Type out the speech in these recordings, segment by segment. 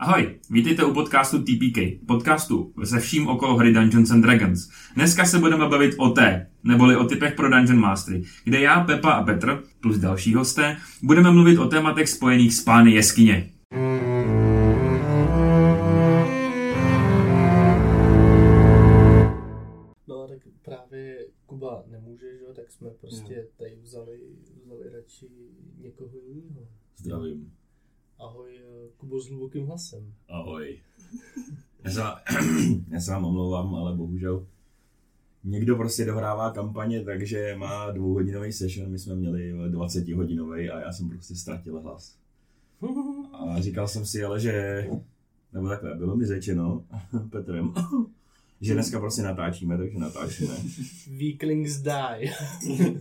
Ahoj, vítejte u podcastu TPK, podcastu se vším okolo hry Dungeons and Dragons. Dneska se budeme bavit o té, neboli o typech pro Dungeon Mastery, kde já, Pepa a Petr, plus další hosté, budeme mluvit o tématech spojených s pány jeskyně. No tak právě Kuba nemůže, že? jo, tak jsme prostě tady vzali, vzali radši někoho jiného. Zdravím. Ahoj, eh, Kubo s hlubokým hlasem. Ahoj. Já se, já se vám omlouvám, ale bohužel někdo prostě dohrává kampaně, takže má dvouhodinový session, my jsme měli 20 hodinový a já jsem prostě ztratil hlas. A říkal jsem si ale, že, nebo takhle, bylo mi řečeno Petrem, že dneska prostě natáčíme, takže natáčíme. Weaklings die.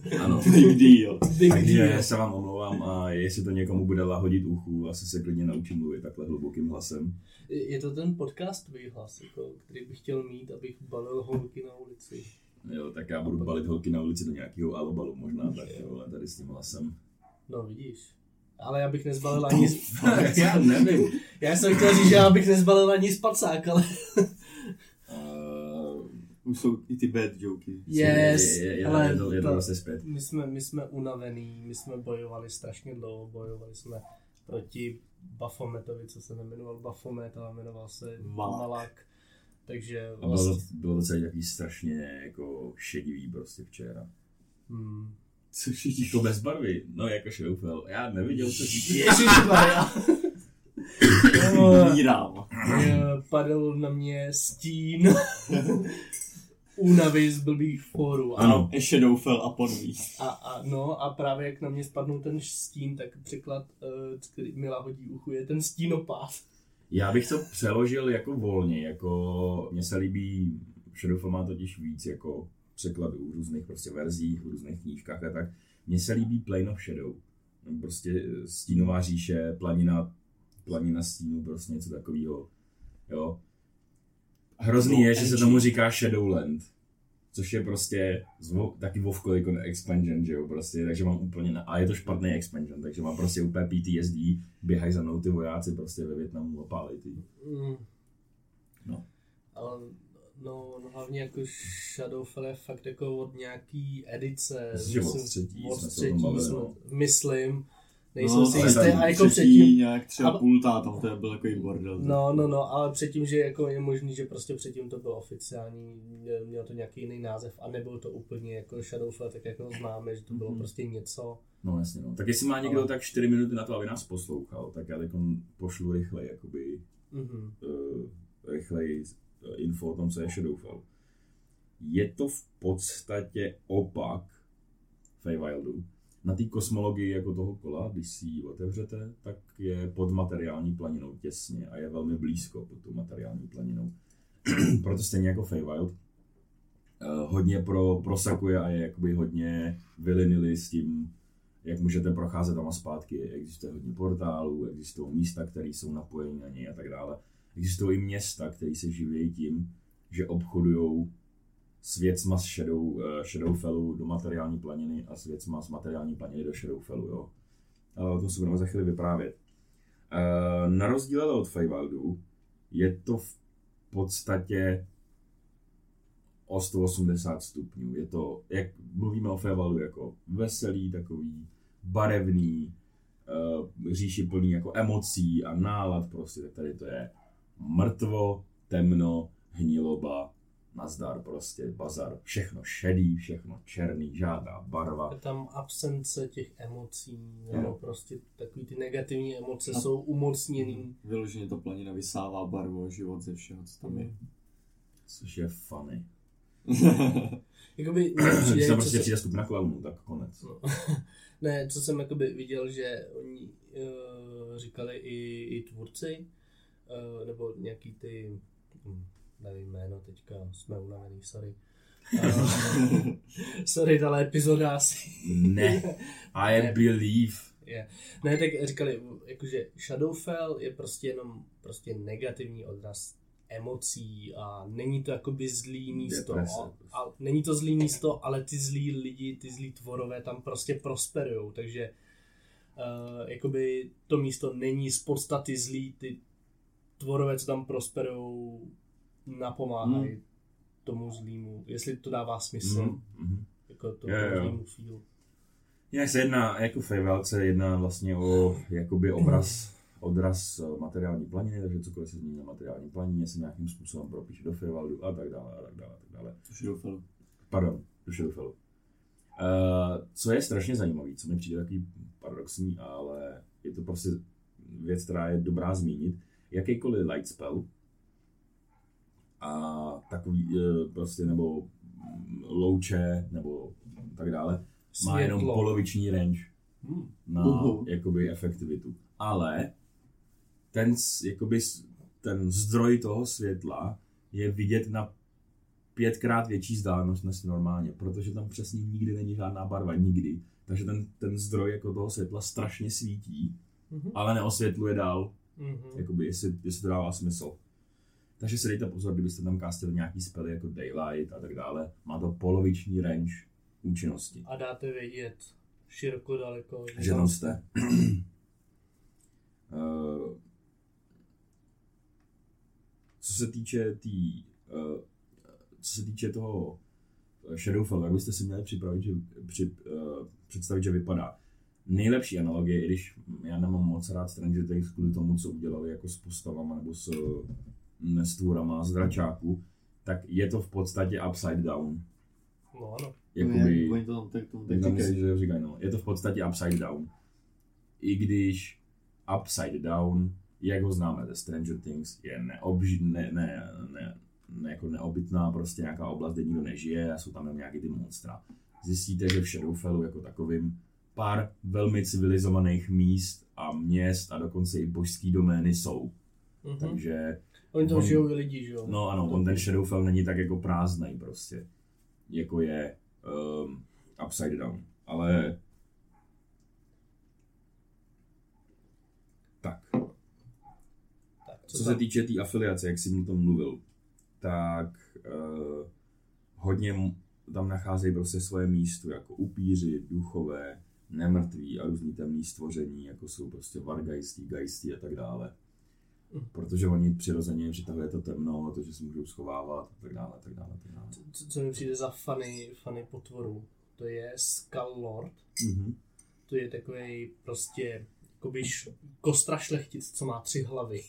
Ano. Big deal. Big Takže deal. se vám omlouvám a jestli to někomu bude lahodit uchu, asi se klidně naučím mluvit takhle hlubokým hlasem. Je to ten podcastový hlas, jako, který bych chtěl mít, abych balil holky na ulici. Jo, tak já budu balit holky na ulici do nějakého alobalu možná, tak jo, ale tady s tím hlasem. No vidíš. Ale já bych nezbalil ani... já nevím. já jsem chtěl říct, že já bych nezbalil ani spacák, ale... Už jsou i ty bad joky. Yes, je, je, je, ale to, to to- vlastně zpět. My jsme, my jsme unavený, my jsme bojovali strašně dlouho, bojovali jsme proti Bafometovi, co se nemenoval Bafomet, ale jmenoval se Malak. Malak. Takže A bylo, vlastně, to, bylo to celý takový strašně jako šedivý prostě včera. hmm. Co všichni To bez barvy, no jako šoufel. Já neviděl, co říct. Ježišmarja. umírám. Eh, Padl na mě stín únavy z blbých fórů. A, Ano. A Shadowfell a Ponvíst. a, a, no, a právě jak na mě spadnul ten stín, tak překlad, eh, který mi lahodí uchu, je ten stínopád. Já bych to přeložil jako volně, jako mně se líbí, Shadowfell má totiž víc jako překladů v různých prostě verzích, v různých knížkách a tak. Mně se líbí Plane of Shadow. Prostě stínová říše, planina, planina stínu, prostě něco takového. Jo. Hrozný je, že se tomu říká Shadowland. Což je prostě zvo, taky Vovko jako expansion, že jo, prostě, takže mám úplně, na, a je to špatný expansion, takže mám prostě úplně PTSD, běhají za mnou ty vojáci prostě ve Větnamu a pálej ty. Mm. No. Ale no, no hlavně jako Shadowfell je fakt jako od nějaký edice. Myslím, od třetí jsme- no. Myslím. Nejsem No, si jistý. A jako předtím, nějak třeba Ale- půlta, tam to byl takový bordel. No, no, no, ale předtím, že jako je možný, že prostě předtím to bylo oficiální, měl- měl to nějaký jiný název a nebyl to úplně jako Shadowfell, tak jako známe, že to bylo Mhm. prostě něco. No jasně, no. Tak jestli má někdo Ale- tak 4 minuty na to, aby nás poslouchal, tak já teď pošlu rychle, jakoby, Mhm. uh, rychlej uh, info o tom, co je Shadowfell. Je to v podstatě opak Feywildu. Na té kosmologii jako toho kola, když si ji otevřete, tak je pod materiální planinou těsně a je velmi blízko pod tou materiální planinou. Proto stejně jako Feywild, eh, hodně pro, prosakuje a je jakoby hodně vylinili s tím, jak můžete procházet tam a zpátky. Existuje hodně portálů, existují místa, které jsou napojeny na něj a tak dále. Existují i města, které se živí tím, že obchodují s věcma z Shadow, eh, Shadowfellu do materiální planiny a s věcma z materiální planiny do Shadowfellu, jo. Ale o tom se budeme za chvíli vyprávět. Eh, Na rozdíl od Feywildu je to v podstatě o 180 stupňů. Je to, jak mluvíme o Feywildu, jako veselý, takový barevný, uh, říši plný jako emocí a nálad prostě, tak tady to je mrtvo, temno, hniloba, nazdar prostě, bazar, všechno šedý, všechno černý, žádná barva. Je tam absence těch emocí, nebo Jo. prostě takový ty negativní emoce A- jsou umocněný. Vyloženě to planina vysává barvu a život ze všeho, co tam je. Což je funny. Jakoby, mně Když tam prostě se- přijde skupina klaunů, tak konec. No. ne, co jsem jakoby viděl, že oni uh, říkali i, i tvůrci, uh, nebo nějaký ty, hm, nevím jméno teďka, jsme unavený, sorry. Uh, sorry, tahle epizoda asi Ne, I Ne. believe. je. Ne, tak říkali, jakože Shadowfell je prostě jenom prostě negativní odraz emocí a není to jakoby zlý místo. Deprese. A, a není to zlý místo, ale ty zlí lidi, ty zlí tvorové tam prostě prosperujou, takže uh, jakoby to místo není z podstaty zlý, ty tvorové, co tam prosperují, napomáhají hmm. tomu zlýmu. Jestli to dává smysl, Mhm, mhm. jako to Jo, jo. zlýmu feel. Jinak se jedná, jako Feywild se jedná vlastně o jakoby obraz, odraz eh, materiální planiny, takže cokoliv se změní na materiální planině se nějakým způsobem propíše do Feywildu a tak dále, a tak dále, a tak dále. Shadowfellu. Pardon, do Shadowfellu. Uh, co je strašně zajímavé, co mi přijde takový paradoxní, ale je to prostě věc, která je dobrá zmínit. Jakýkoliv light spell a takový eh, prostě nebo mm, louče nebo tak dále, má jenom Světlo. poloviční range Hmm. na Uhu. jakoby efektivitu. Ale ten, jakoby, ten zdroj toho světla je vidět na pětkrát větší vzdálenost než normálně, protože tam přesně nikdy není žádná barva, nikdy. Takže ten, ten zdroj jako toho světla strašně svítí, Mhm. ale neosvětluje dál, Mhm. jakoby, jestli, jestli to dává smysl. Takže si dejte pozor, kdybyste tam castili nějaký spely jako Daylight a tak dále, má to poloviční range účinnosti. A dáte vědět široko, daleko. že tam jste. Eh, co se týče tý, eh, co se týče toho eh, Shadowfell, tak byste si měli připravit, že, při, eh, představit, že vypadá. Nejlepší analogie, i když já nemám moc rád Stranger Things kvůli tomu, co udělali jako s postavama nebo s nestvůrama z dračáku, tak je to v podstatě upside down. No ano. Jakoby, Oni to tam tak tomu tak tak tam říkají. myslíš, že říkají, no. Je to v podstatě upside down. I když upside down, jak ho známe ze Stranger Things, je neobži, ne, ne, ne, ne, jako neobytná prostě nějaká oblast, kde nikdo nežije a jsou tam jenom nějaký ty monstra. Zjistíte, že v Shadowfellu jako takovým pár velmi civilizovaných míst a měst a dokonce i božský domény jsou. Mhm. Takže Oni tam on- žijou i lidi, že jo? No ano, on ten Shadowfell není tak jako prázdnej prostě, jako je um, Upside Down. Ale tak, Tak, co se týče té tý afiliace, jak jsi o tom mluvil, tak uh, hodně tam nacházejí prostě svoje místo, jako upíři, duchové, nemrtví a různý temný stvoření, jako jsou prostě vargajstí, gajstí a tak dále. Protože oni přirozeně přitahuje to temno, to, že se můžou schovávat a tak dále, a tak dále, tak dále. Co, co mi přijde za funny, funny potvoru, to je Skull Lord. Mhm. To je takový prostě jakoby š- kostra šlechtic, co má tři hlavy.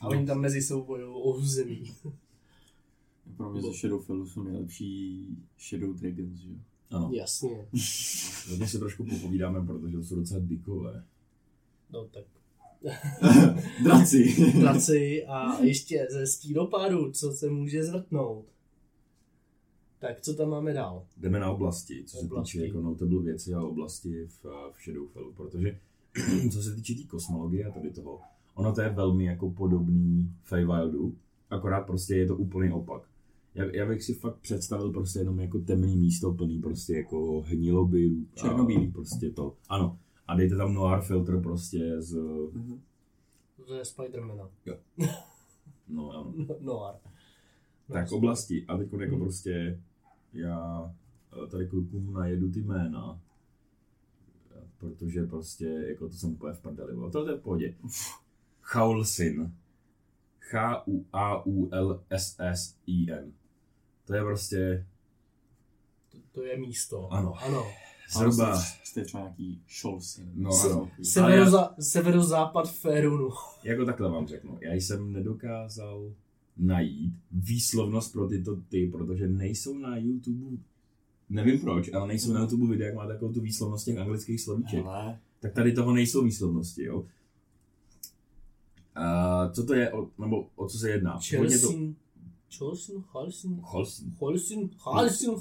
A oni tam mezi sebou bojují o území. Pro mě ze Shadowfellu jsou nejlepší Shadow Dragons, že jo. Ano, Jasně. hodně si trošku popovídáme, protože to jsou docela dykové. No tak Draci. praci a ještě ze stíropádu, co se může zvrtnout. Tak co tam máme dál? Jdeme na oblasti, co se Oblasti. týče jako notable věci a oblasti v, v Shadowfellu, protože co se týče té tý kosmologie a tady toho, ono to je velmi jako podobný Feywildu, akorát prostě je to úplný opak. Já, já bych si fakt představil prostě jenom jako temný místo plný prostě jako hniloby. a Černobílý. Prostě to, ano. A dejte tam noir filtr prostě z, Mhm. Ze Spidermana. no ano. No, Noir. No, Tak oblasti. A teď jako Hmm. prostě já eh, tady klukům najedu ty jména, protože prostě jako to jsem úplně v prdeli. bylo. To je v pohodě. Chaulsin. H-U-A-U-L-S-S-I-N. To je prostě To, to je místo. Ano. Ano. Zhruba... Jste třeba nějaký Scholsin. No ano. Severoza- severozápad Ferunu. Jako takhle vám řeknu. Já jsem nedokázal najít výslovnost pro tyto ty, protože nejsou na YouTube, nevím proč, ale nejsou na YouTube videa, jak má takovou tu výslovnost těch anglických slovíček. Ale Tak tady toho nejsou výslovnosti, jo. A co to je, o, nebo o co se jedná? Hodně to... Chelsea. Chelsea, Halsin, Holsten. Holsin, Halsin,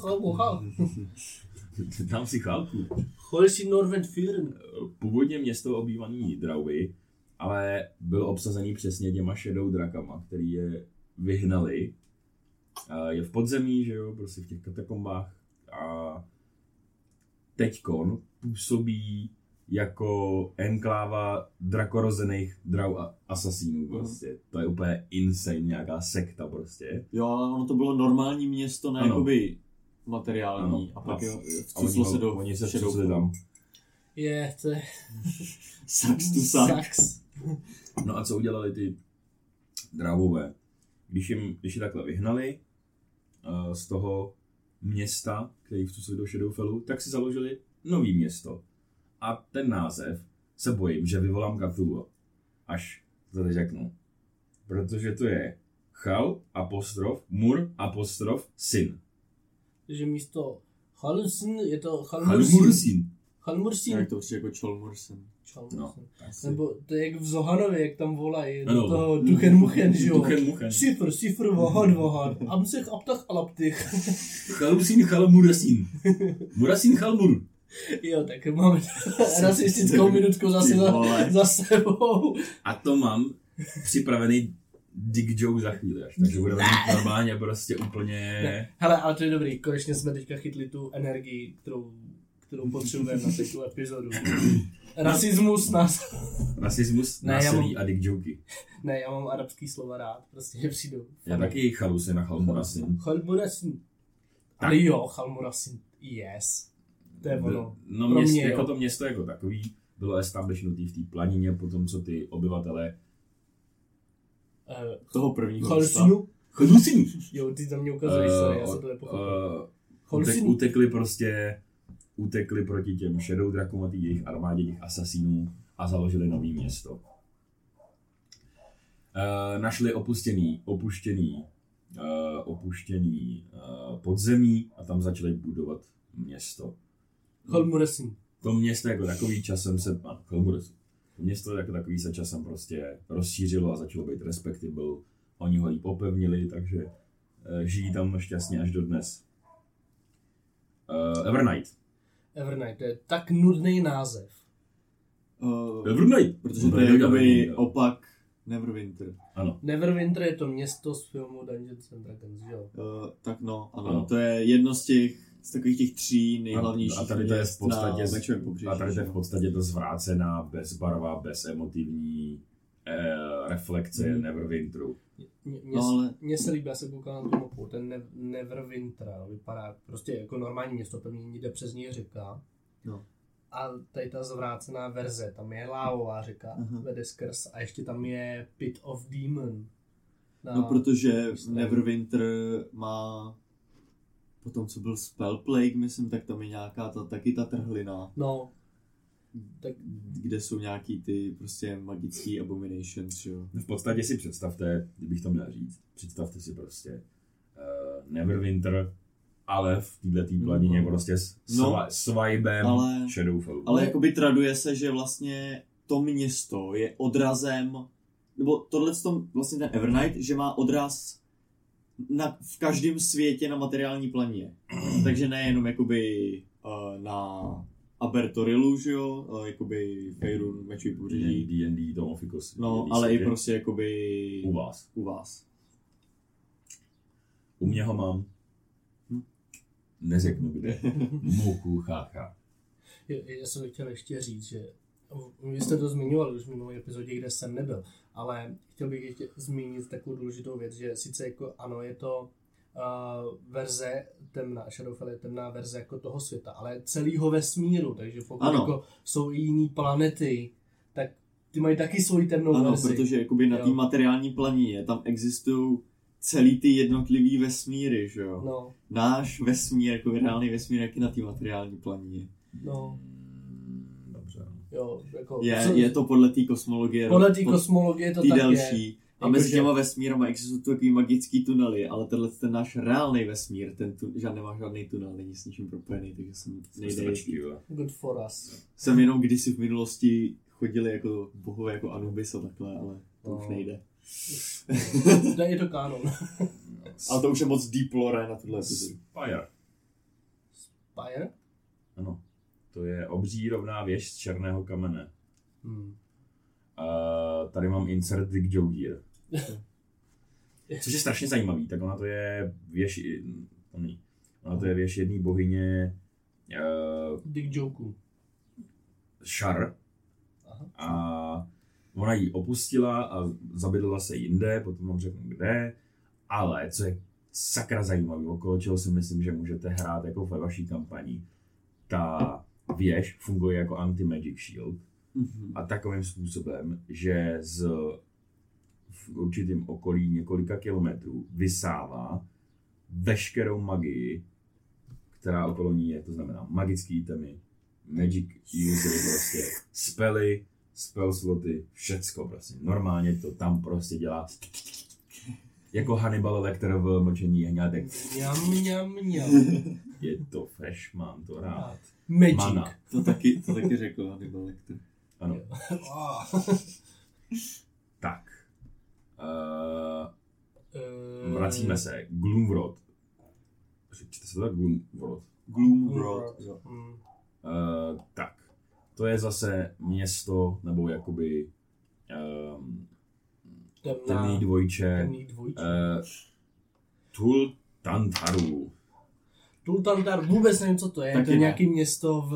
Tam si chálku. Holsin, Norvent, Führen. Původně město obývaný Drauby, ale byl obsazený přesně těma Shadow drakama, který je vyhnali. Je v podzemí, že jo, prostě v těch katakombách. A teďkon působí jako enkláva drakorozených drau a asasínů prostě. To je úplně insane, nějaká sekta prostě. jo, ale ono to bylo normální město, ne Ano. jakoby materiální. Ano. A pak A- jo, vcuslo se do oni se vcusli tam. Je, to je Sucks to. Sax. No a co udělali ty drávové. Když, jim, když je takhle vyhnali uh, z toho města, který vstupuje do Shadowfellu, tak si založili nový město. A ten název se bojím, že vyvolám Cthulhu. Až to teď řeknu. Protože to je Chal, apostrof, Mur, apostrof, Sin. Takže místo Halursin je to Halmursin. Halmursin. Halmursin. Jak to určitě jako Cholmursen. No, asi. Nebo to je jak v Zohanovi, jak tam volají do Ano. toho Duchen Muchen, že jo? Duchen Muchen. Sifr, sifr, vohan, vohan. Amsech, aptach, alaptych. Chalusin, Chalmurasin. Murasin, Chalmur. Jo, tak máme rasistickou minutku zase za, za sebou. A to mám připravený dick joke za chvíli až. Takže budeme mít normálně prostě úplně... Ne. Hele, ale to je dobrý, konečně jsme teďka chytli tu energii, kterou, kterou potřebujeme na tu epizodu. Rasismus nás... Rasismus, Ne, násilí a dick jokey. Ne, já mám arabský slova rád, prostě že přijdu. Já taky chalusin a chalmurasin. Chalmurasin. Ale jo, Chalmurasin, yes. To je ono. No Pro měst, mě, jo. jako to město jako takový bylo establishnutý v té planině, potom co ty obyvatele Uh, Toho prvního města. Chalsinu? Chalusin! Jo, ty tam mě ukazuješ, sorry, já jsem to nepochopil. uh, utek, utekli prostě utekli proti těm Shadow Drakům a jejich armádě těch asasínů a založili nový město. Uh, našli opuštěný, opuštěný, uh, opuštěný uh, podzemí a tam začali budovat město. Chalmurasin. To město jako takový časem se, to město jako takový se časem prostě rozšířilo a začalo být respectable. Oni ho líp opevnili, takže uh, žijí tam šťastně až do dnes. Uh, Evernight. Evernight, to je tak nudný název. Uh, Evernight! protože to je jakoby opak Neverwinter. Ano. Neverwinter je to město z filmu Dungeons and Dragons, jo? Uh, tak no, ano, Ano. to je jedno z těch, z takových těch tří nejhlavnějších A tady to je v podstatě, na Mečovém pobřeží. a tady to je v podstatě to zvrácená, bezbarvá, bezemotivní eh, reflekce Mhm. Neverwinteru. Mně, No, ale- mně se líbí, já se koukám na tu mapu, ten ne, Neverwinter vypadá prostě jako normální město, pevně jde přes něj řeka. No. A tady ta zvrácená verze, tam je lávová řeka, Aha. vede skrz a ještě tam je Pit of Demon. Na, No, protože. Neverwinter má po tom, co byl Spell Plague, myslím, tak tam je nějaká ta, taky ta trhlina, no, tak kde jsou nějaký ty prostě magický abominations, že jo. V podstatě si představte, kdybych to měl říct, představte si prostě uh, Neverwinter, ale v této planině No. prostě s, No. sva, s vibem Ale- Shadowfell. Ale jakoby traduje se, že vlastně to město je odrazem, nebo tohle vlastně ten Evernight, že má odraz na, v každém světě na materiální planině. Takže nejenom jakoby uh, na Abertorilu, že jo, uh, jakoby Feirun, Mečový pobřeží, D&D, Tom of Icos, no, D&D ale i prostě jakoby u vás. u vás. U mě ho mám. Hm. Neřeknu kde. Mouku, chácha. Já, já jsem chtěl ještě říct, že vy jste to zmiňovali už v minulé epizodě, kde jsem nebyl, ale chtěl bych ještě zmínit takovou důležitou věc, že sice jako ano, je to uh, verze temná, Shadowfell je temná verze jako toho světa, ale celého vesmíru, takže pokud Ano. jako jsou i jiné planety, tak ty mají taky svoji temnou Ano, verzi. protože jakoby na té materiální planině tam existují celý ty jednotlivý vesmíry, že jo. No, náš vesmír, jako reálný vesmír, jak je na té materiální planině. no. Jo, jako... Je, co- je to podle té kosmologie. podle té pod- kosmologie to tý tak delší. je. A Jako, mezi že- těma vesmírama existují takový magický tunely, ale tenhle ten náš reálný vesmír, ten tu, žádný nemá žádný tunel, není s ničím propojený, takže jsem nejde. Good for us. Jsem jenom kdysi v minulosti chodili jako bohové jako Anubis a takhle, ale to už No. nejde. Ne, je to kanon. Ale to už je moc deep lore na tuhle epizodu. Spire. Spire? Ano. To je obří rovná věž z černého kamene. Hmm. Uh, tady mám insert Dick Joe Gear. Což je strašně zajímavý, tak ona to je věž. Ona to je věž jedné bohyně uh, Dick Joku. Shar Aha. a ona ji opustila a zabydlela se jinde, potom vám řeknu kde, ale co je sakra zajímavý, okolo čeho si myslím, že můžete hrát jako ve vaší kampani, ta věž funguje jako anti-magic shield, Mhm. a takovým způsobem, že z v určitém okolí několika kilometrů vysává veškerou magii, která okolo ní je, to znamená magický itemy, magic usery prostě, spely, spell sloty, všecko prostě. Normálně to tam prostě dělá jako Hannibal Lecter v Mlčení jehňátek. Mňam, mňam, mňam. Je to fresh, mám to rád. Magic. Mana. To taky, to taky řekl Hannibal Lecter. Ano. Tak. Uh, Eh, vracíme se. Gloomwrod. Čte se to tak Gloomwrod? Gloomworld. jo. Hmm. Uh, tak. To je zase město, nebo jakoby um, Temná, temný dvojče. temný dvojče. Uh, Tul Tantaru. Tultantar, vůbec nevím, co to je. Taky to je ne. nějaký město, v,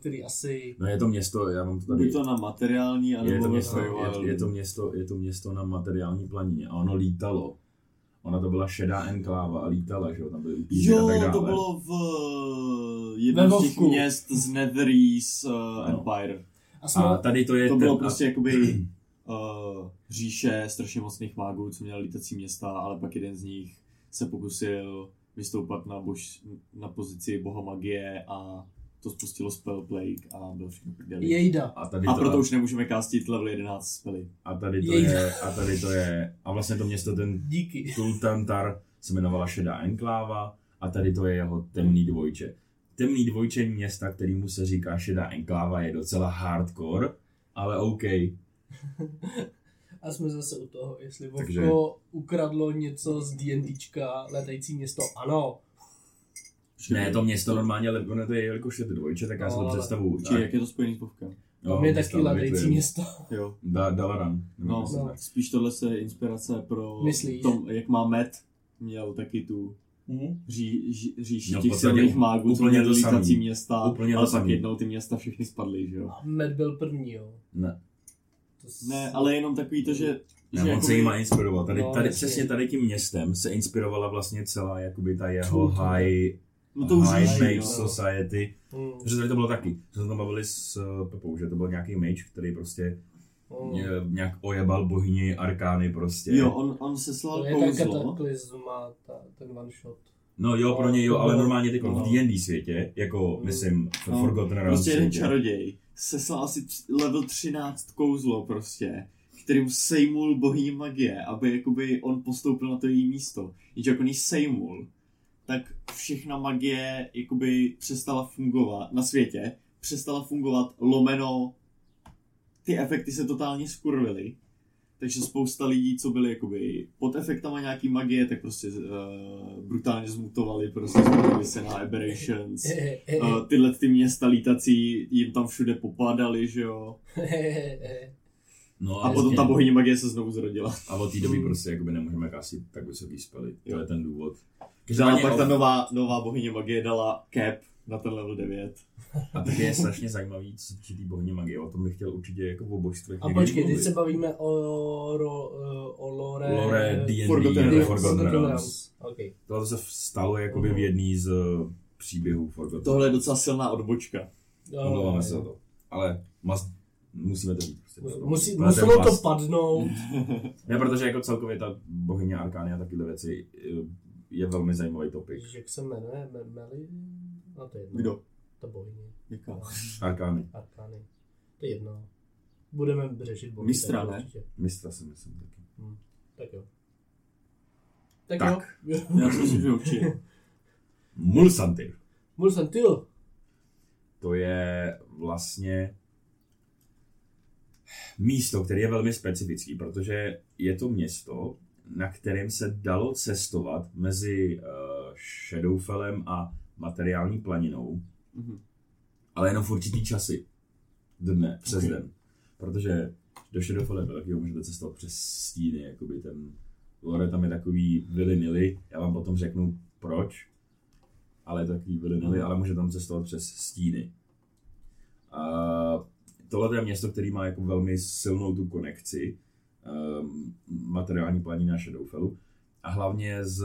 který asi... No je to město, já mám to tady. Buď to na materiální, je, anebo to město, je, je, to město, je to město na materiální planině a ono lítalo. Ona to byla šedá enkláva a lítala, že jo, tam byly upíři a tak Jo, dále. to bylo v eh, jednom z těch měst z Netherese uh, Ano. Empire. A jsme, A tady to je To ten, bylo a- prostě jakoby uh, říše strašně mocných mágů, co měl lítací města, ale pak jeden z nich se pokusil vystoupat na, bož, na pozici boha magie a to spustilo spell plague a byl všechno prdeli. Jejda. a tady A to, proto už nemůžeme castit level 11 spely. a tady to Jej. je, a tady to je, a vlastně to město, ten Díky. Sultantar se jmenovala Šedá enkláva a tady to je jeho temný dvojče. Temný dvojče města, kterýmu se říká Šedá enkláva, je docela hardcore, ale OK. A jsme zase u toho, jestli Vovko Takže- ukradlo něco z D&Dčka, letající město, ano. Ne, to město normálně, ale ono to je, jelikož je to dvojče, tak já si No, to ale- představuju. Či jak je to spojený s Vovkem? No, Tam je taky letající město. Jo. Da, Dalaran. No, no. tak. spíš tohle se je inspirace pro Myslíš? tom, jak má Matt, měl taky tu Mhm. ří, ří, říši No, těch silných mágů, co úplně měli to lítací města, Úplně ale pak jednou ty města všechny spadly, že jo? A Matt byl první, jo. Ne, s- Ne, ale jenom takový to, že... ne že on se jima inspiroval. Tady, No, tady jasně. přesně tady tím městem se inspirovala vlastně celá jakoby ta jeho to high, no to už high říši, mage no. society. Hmm. Protože tady to bylo taky. Jsme se tam bavili s uh, Pepou, že to byl nějaký mage, který prostě Hmm. mě, nějak ojebal bohyni Arkány prostě. Jo, on, on seslal To je ta kouzlo. kataklizma, ta, ten one shot. No jo, pro něj jo, To ale bylo- normálně teď no. v D&D světě, jako Mm. myslím v No, Forgotten Realms Prostě jeden čaroděj seslal asi level 13 kouzlo prostě, kterým sejmul bohyni magie, aby jakoby on postoupil na to její místo. Jenže jak on ji sejmul, tak všechna magie jakoby přestala fungovat na světě, přestala fungovat lomeno, ty efekty se totálně skurvily, takže spousta lidí, co byli jakoby pod efektama nějaký magie, tak prostě uh, brutálně zmutovali, prostě změnili se na aberrations. Uh, tyhle ty města lítací jim tam všude popadaly, že jo. No A potom ta bohyně magie se znovu zrodila. A od té doby Mm. prostě jakoby nemůžeme kasit tak vysoký spely. To Jo. je ten důvod. Dala Každopádně pak ta nová, nová bohyně magie dala cap na ten level 9. A taky je strašně zajímavý, co se týče té bohyně magie. O tom bych chtěl určitě jako o božstvech A počkej, teď se bavíme o, ro, o lore... Lore D&D, Forgotten. Forgotten Realms. Ok. Tohle se stalo jakoby v jedný z uh, příběhů Forgotten Tohle je docela silná odbočka. Omlouváme se za to. Ale mas, musíme to říct. Prostě. Musí, muselo to must. padnout. Ne, protože jako celkově ta bohyně Arkány a takyhle věci eh, je velmi zajímavý topik. Jak se jmenuje? Me- Meli? No to je jedno. Kdo? Ta bohyně. Jaká? Arkány. Arkány. To je jedno. Budeme řešit bohy. Mistra, tak ne? určitě. Mistra si myslím taky. Tak jo. Tak, Tak. jo. Já si myslím, že určitě. Mulsantyr. Mulsantil. To je vlastně místo, které je velmi specifický, protože je to město, na kterém se dalo cestovat mezi uh, Shadowfellem a materiální planinou, Mhm. ale jenom v určitý časy dne, přes Ok. den. Protože do Shadowfell velkého můžete cestovat přes stíny, jakoby ten lore tam je takový vily já vám potom řeknu proč, ale je takový vily Mhm. ale může tam cestovat přes stíny. A tohle je město, který má jako velmi silnou tu konekci um, materiální planí na Shadowfellu a hlavně z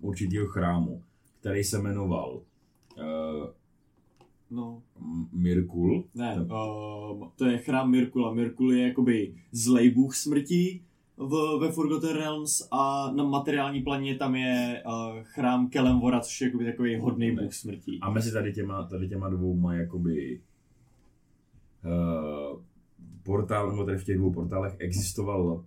určitého chrámu, který se jmenoval uh, No, Mirkul. ne, Ten- um, to je chrám Mirkula. Mirkul je jakoby zlej bůh smrti v, ve Forgotten Realms a na materiální planě tam je uh, chrám Kelemvora, což je jakoby takový hodný bůh smrti. A mezi tady těma, tady těma dvouma jakoby uh, portál, nebo tady v těch dvou portálech existoval uh,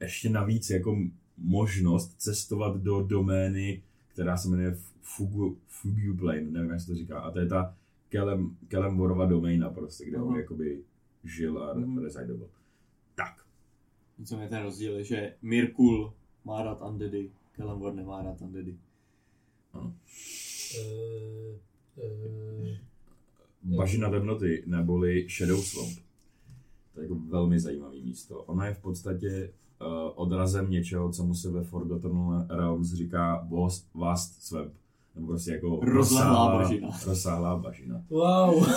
ještě navíc jako možnost cestovat do domény, která se jmenuje Fugu, Fugu Plane, nevím, jak se to říká. A to je ta Kelem, Kelemvorova doména prostě, kde uh-huh. on Mhm. jakoby žil a Mhm. uh-huh. residoval. Tak, Co je ten rozdíl, je, že Mirkul má rád Undeady, Kelemvor nemá rád Undeady. Eh, eh, Bažina temnoty, neboli Shadow Swamp. To je jako velmi zajímavý místo. Ona je v podstatě uh, odrazem něčeho, co mu se ve Forgotten Realms říká Vast, vast Swamp. Nebo prostě jako Rozlehlá bažina. Rozsáhlá bažina. Wow.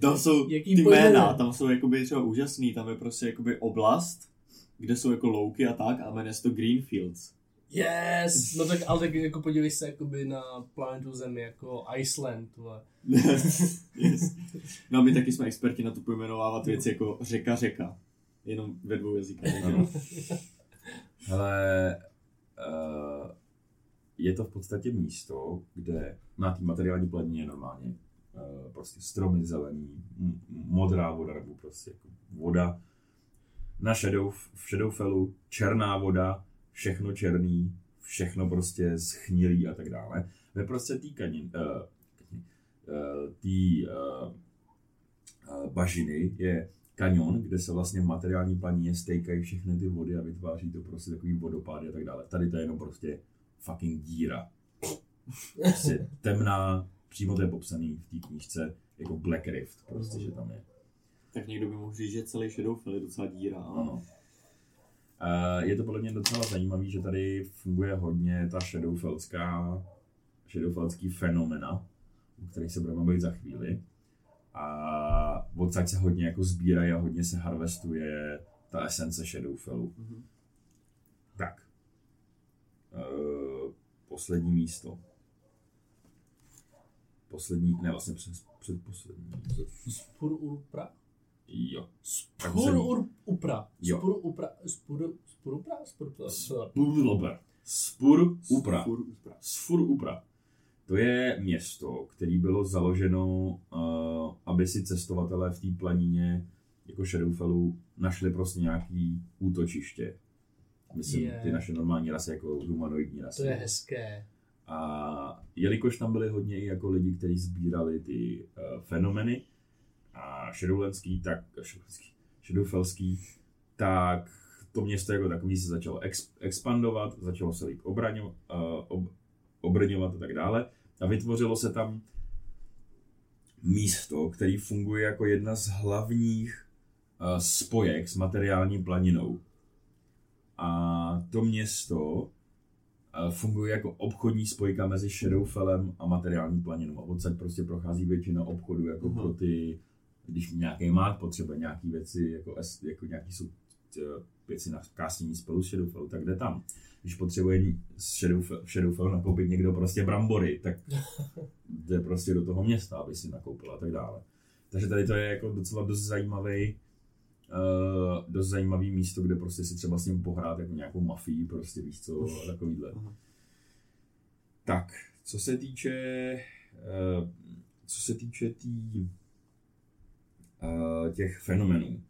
Tam jsou Jaký ty pojmené? jména, tam jsou jakoby třeba úžasný, tam je prostě jakoby oblast, kde jsou jako louky a tak a jmenuje se to Greenfields. Yes! No tak, ale tak jako podívej se jakoby na planetu Zemi, jako Iceland, vole. yes. No a my taky jsme experti na to pojmenovávat věci jako řeka, řeka. Jenom ve dvou jazykách. Ano. Hele, uh, je to v podstatě místo, kde na té materiální planině je normálně uh, prostě stromy zelený, m- modrá voda nebo prostě jako voda. Na Shadow, v Shadowfellu černá voda, všechno černý, všechno prostě schnilý a tak dále. Ve prostě tý kanin, uh, uh, tý uh, uh, bažiny je kanion, kde se vlastně v materiální planině stejkají všechny ty vody a vytváří to prostě takový vodopády a tak dále. Tady to je jenom prostě fucking díra. Prostě temná, přímo to je popsaný v té knížce jako Black Rift, prostě, že tam je. tak někdo by mohl říct, že celý Shadowfell je docela díra. ale- Ano. Uh, je to podle mě docela zajímavý, že tady funguje hodně ta Shadowfellská, Shadowfellský fenomena, o kterých se budeme bavit za chvíli. A odsaď se hodně jako sbírají a hodně se harvestuje ta esence Shadowfellu. Mhm. Tak. Uh, poslední místo. Poslední, ne vlastně před, předposlední. Spur Urpra? Jo. Spur poslední. Ur, Upra. Jo. Spur Upra. Spur, Spur Upra? Spur Upra. Spur Spur Upra. Fur Upra. Sfur Upra. To je město, které bylo založeno, uh, aby si cestovatelé v té planině jako Shadowfellu našli prostě nějaký útočiště. Myslím, Je. ty naše normální rasy, jako humanoidní rasy. To je hezké. A jelikož tam byli hodně i jako lidi, kteří sbírali ty uh, fenomeny a Shadowlandský, tak Shadowlandský, Shadowfellský, tak to město jako takový se začalo ex, expandovat, začalo se líp obraňo, uh, ob, obrňovat a tak dále a vytvořilo se tam místo, který funguje jako jedna z hlavních uh, spojek s materiální planinou. A to město eh, funguje jako obchodní spojka mezi Shadowfellem a materiální planinou. A odsaď prostě prochází většina obchodu jako Aha. pro ty, když nějaký má potřeba nějaký věci, jako, jako nějaký jsou eh, věci na kásnění spolu s Shadowfellu, tak jde tam. Když potřebuje Shadowfell, Shadowfellu nakoupit někdo prostě brambory, tak jde prostě do toho města, aby si nakoupil a tak dále. Takže tady to je jako docela dost zajímavý, uh, dost zajímavý místo, kde prostě si třeba s ním pohrát jako nějakou mafii, prostě víš co, takovýhle. Aha. Tak, co se týče, uh, co se týče tý, uh, těch fenomenů,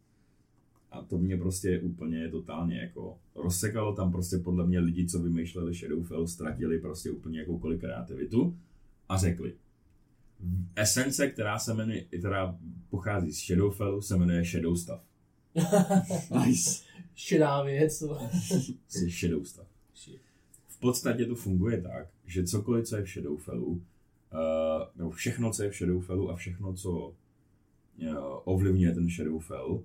a to mě prostě úplně totálně jako rozsekalo tam prostě podle mě lidi, co vymýšleli Shadowfell, ztratili prostě úplně jakoukoliv kreativitu a řekli, esence, která se jmenuje, která pochází z Shadowfellu, se jmenuje Shadow Stuff. Nice. Šedá věc. Jsi Shadow. V podstatě to funguje tak, že cokoliv, co je v Shadowfellu, uh, nebo všechno, co je v Shadowfellu a všechno, co uh, ovlivňuje ten Shadowfell,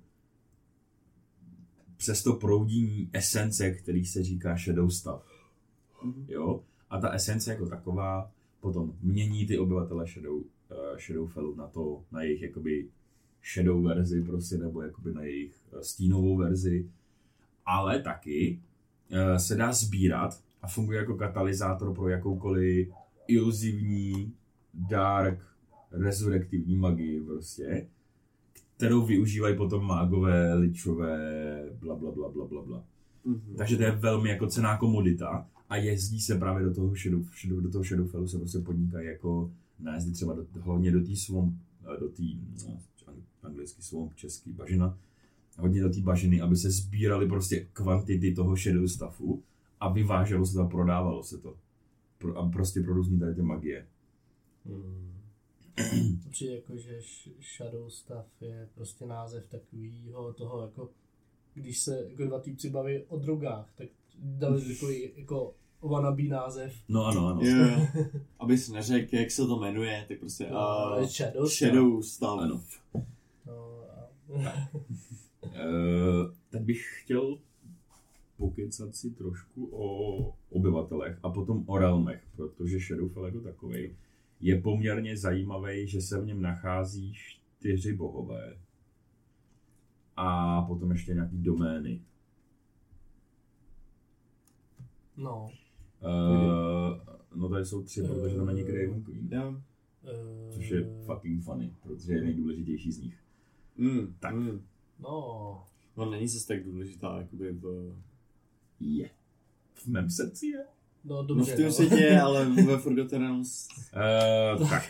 přesto proudí esence, který se říká Shadow Stuff. Mhm. Jo? A ta esence jako taková potom mění ty obyvatele Shadow, uh, Shadowfellu na to, na jejich jakoby shadow verzi prostě, nebo jakoby na jejich eh, stínovou verzi, ale taky eh, se dá sbírat a funguje jako katalyzátor pro jakoukoliv iluzivní, dark, rezurektivní magii prostě, kterou využívají potom mágové, ličové, bla, bla, bla, bla, bla, bla. Mhm. Takže to je velmi jako cená komodita a jezdí se právě do toho, shadow, shadow, do toho Shadowfellu se prostě podnikají jako nájezdy třeba do, hlavně do té swamp, eh, do té, no, anglicky swamp, český bažina, hodně do té bažiny, aby se sbírali prostě kvantity toho shadow staffu a vyváželo se to a prodávalo se to. Pro, a prostě pro různý tady ty magie. Hmm. Přijde jako, že sh- Shadow Stuff je prostě název takového toho jako, když se jako dva týpci baví o drogách, tak dali takový jako wannabe název. No ano, ano. Jo, jo. Abys neřekl, jak se to jmenuje, tak prostě No, uh, Shadow. Shadow Stuff. Ano. No, a... Uh, teď bych chtěl pokecat si trošku o obyvatelech a potom o realmech, protože Shadowfell jako takový je poměrně zajímavý, že se v něm nachází čtyři bohové a potom ještě nějaký domény. no. Uh, no tady jsou tři, protože tam není Craven Queen, eh, což je fucking funny, protože je nejdůležitější z nich. Mm, Tak. Mm. No, No není zase tak důležitá, jakoby v... Je. V mém srdci je. No No dobře, v tom no. světě ale ve Forgotten Realms... Uh, tak,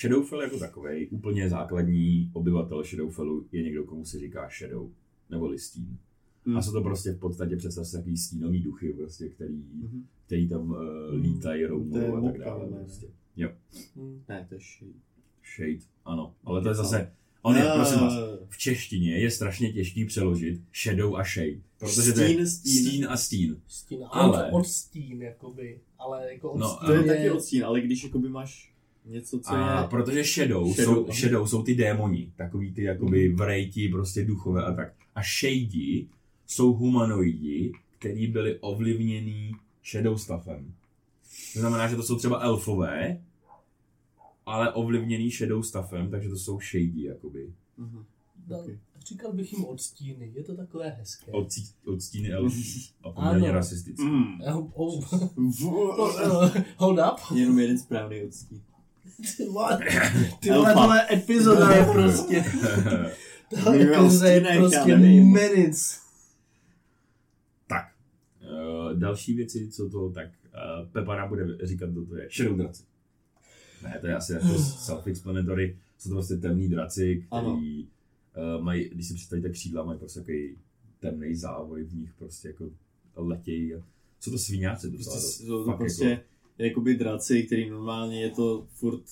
Shadowfell jako takový, úplně základní obyvatel Shadowfellu je někdo, komu se říká Shadow, nebo Listín. Mm. A jsou to prostě v podstatě představ si takový stínový duchy, prostě, který, Mhm. který tam uh, lítají, roumují a tak dále. ne? Prostě. Jo, Hm. Ne, to je shit. Shade, ano. Ale to je zase, on je, Ah, prosím vás, v češtině je strašně těžký přeložit Shadow a Shade. Protože to je Stín, stín. stín a stín. Stín, Ale- ale... od stín, jakoby, ale jako od No, stín To je taky odstín, ale když jakoby máš něco, co A je... protože Shadow, Shadow, jsou. Shadow jsou ty démoni, takový ty jakoby vrejti, prostě duchové a tak. A Shady jsou humanoidi, který byli ovlivněný Shadow Staffem. To znamená, že to jsou třeba elfové, ale ovlivněný Shadow Staffem, takže to jsou Shady, jakoby. Mhm. No, Okay. Říkal bych jim od stíny, je to takové hezké. Od, cí- od stíny elfů. A poměrně Ano. rasistický. Mm. Oh, oh, oh, hold up. Jenom jeden správný odstín. Ty vole, ty vole, tohle epizoda je prostě, tohle epizoda je prostě minutes. tak. Uh, další věci, co to, tak uh, Pepa nám bude říkat, kdo to je. Shadow draci. Ne, to je asi jako self-explanatory. Jsou to prostě temní draci, Ano. který uh, mají, když si představíte křídla, mají prostě takový temný závoj v nich, prostě jako letějí. Jsou to sviňáci Prostě docela. jsou dost. to Fakt prostě jako, jakoby draci, který normálně je to furt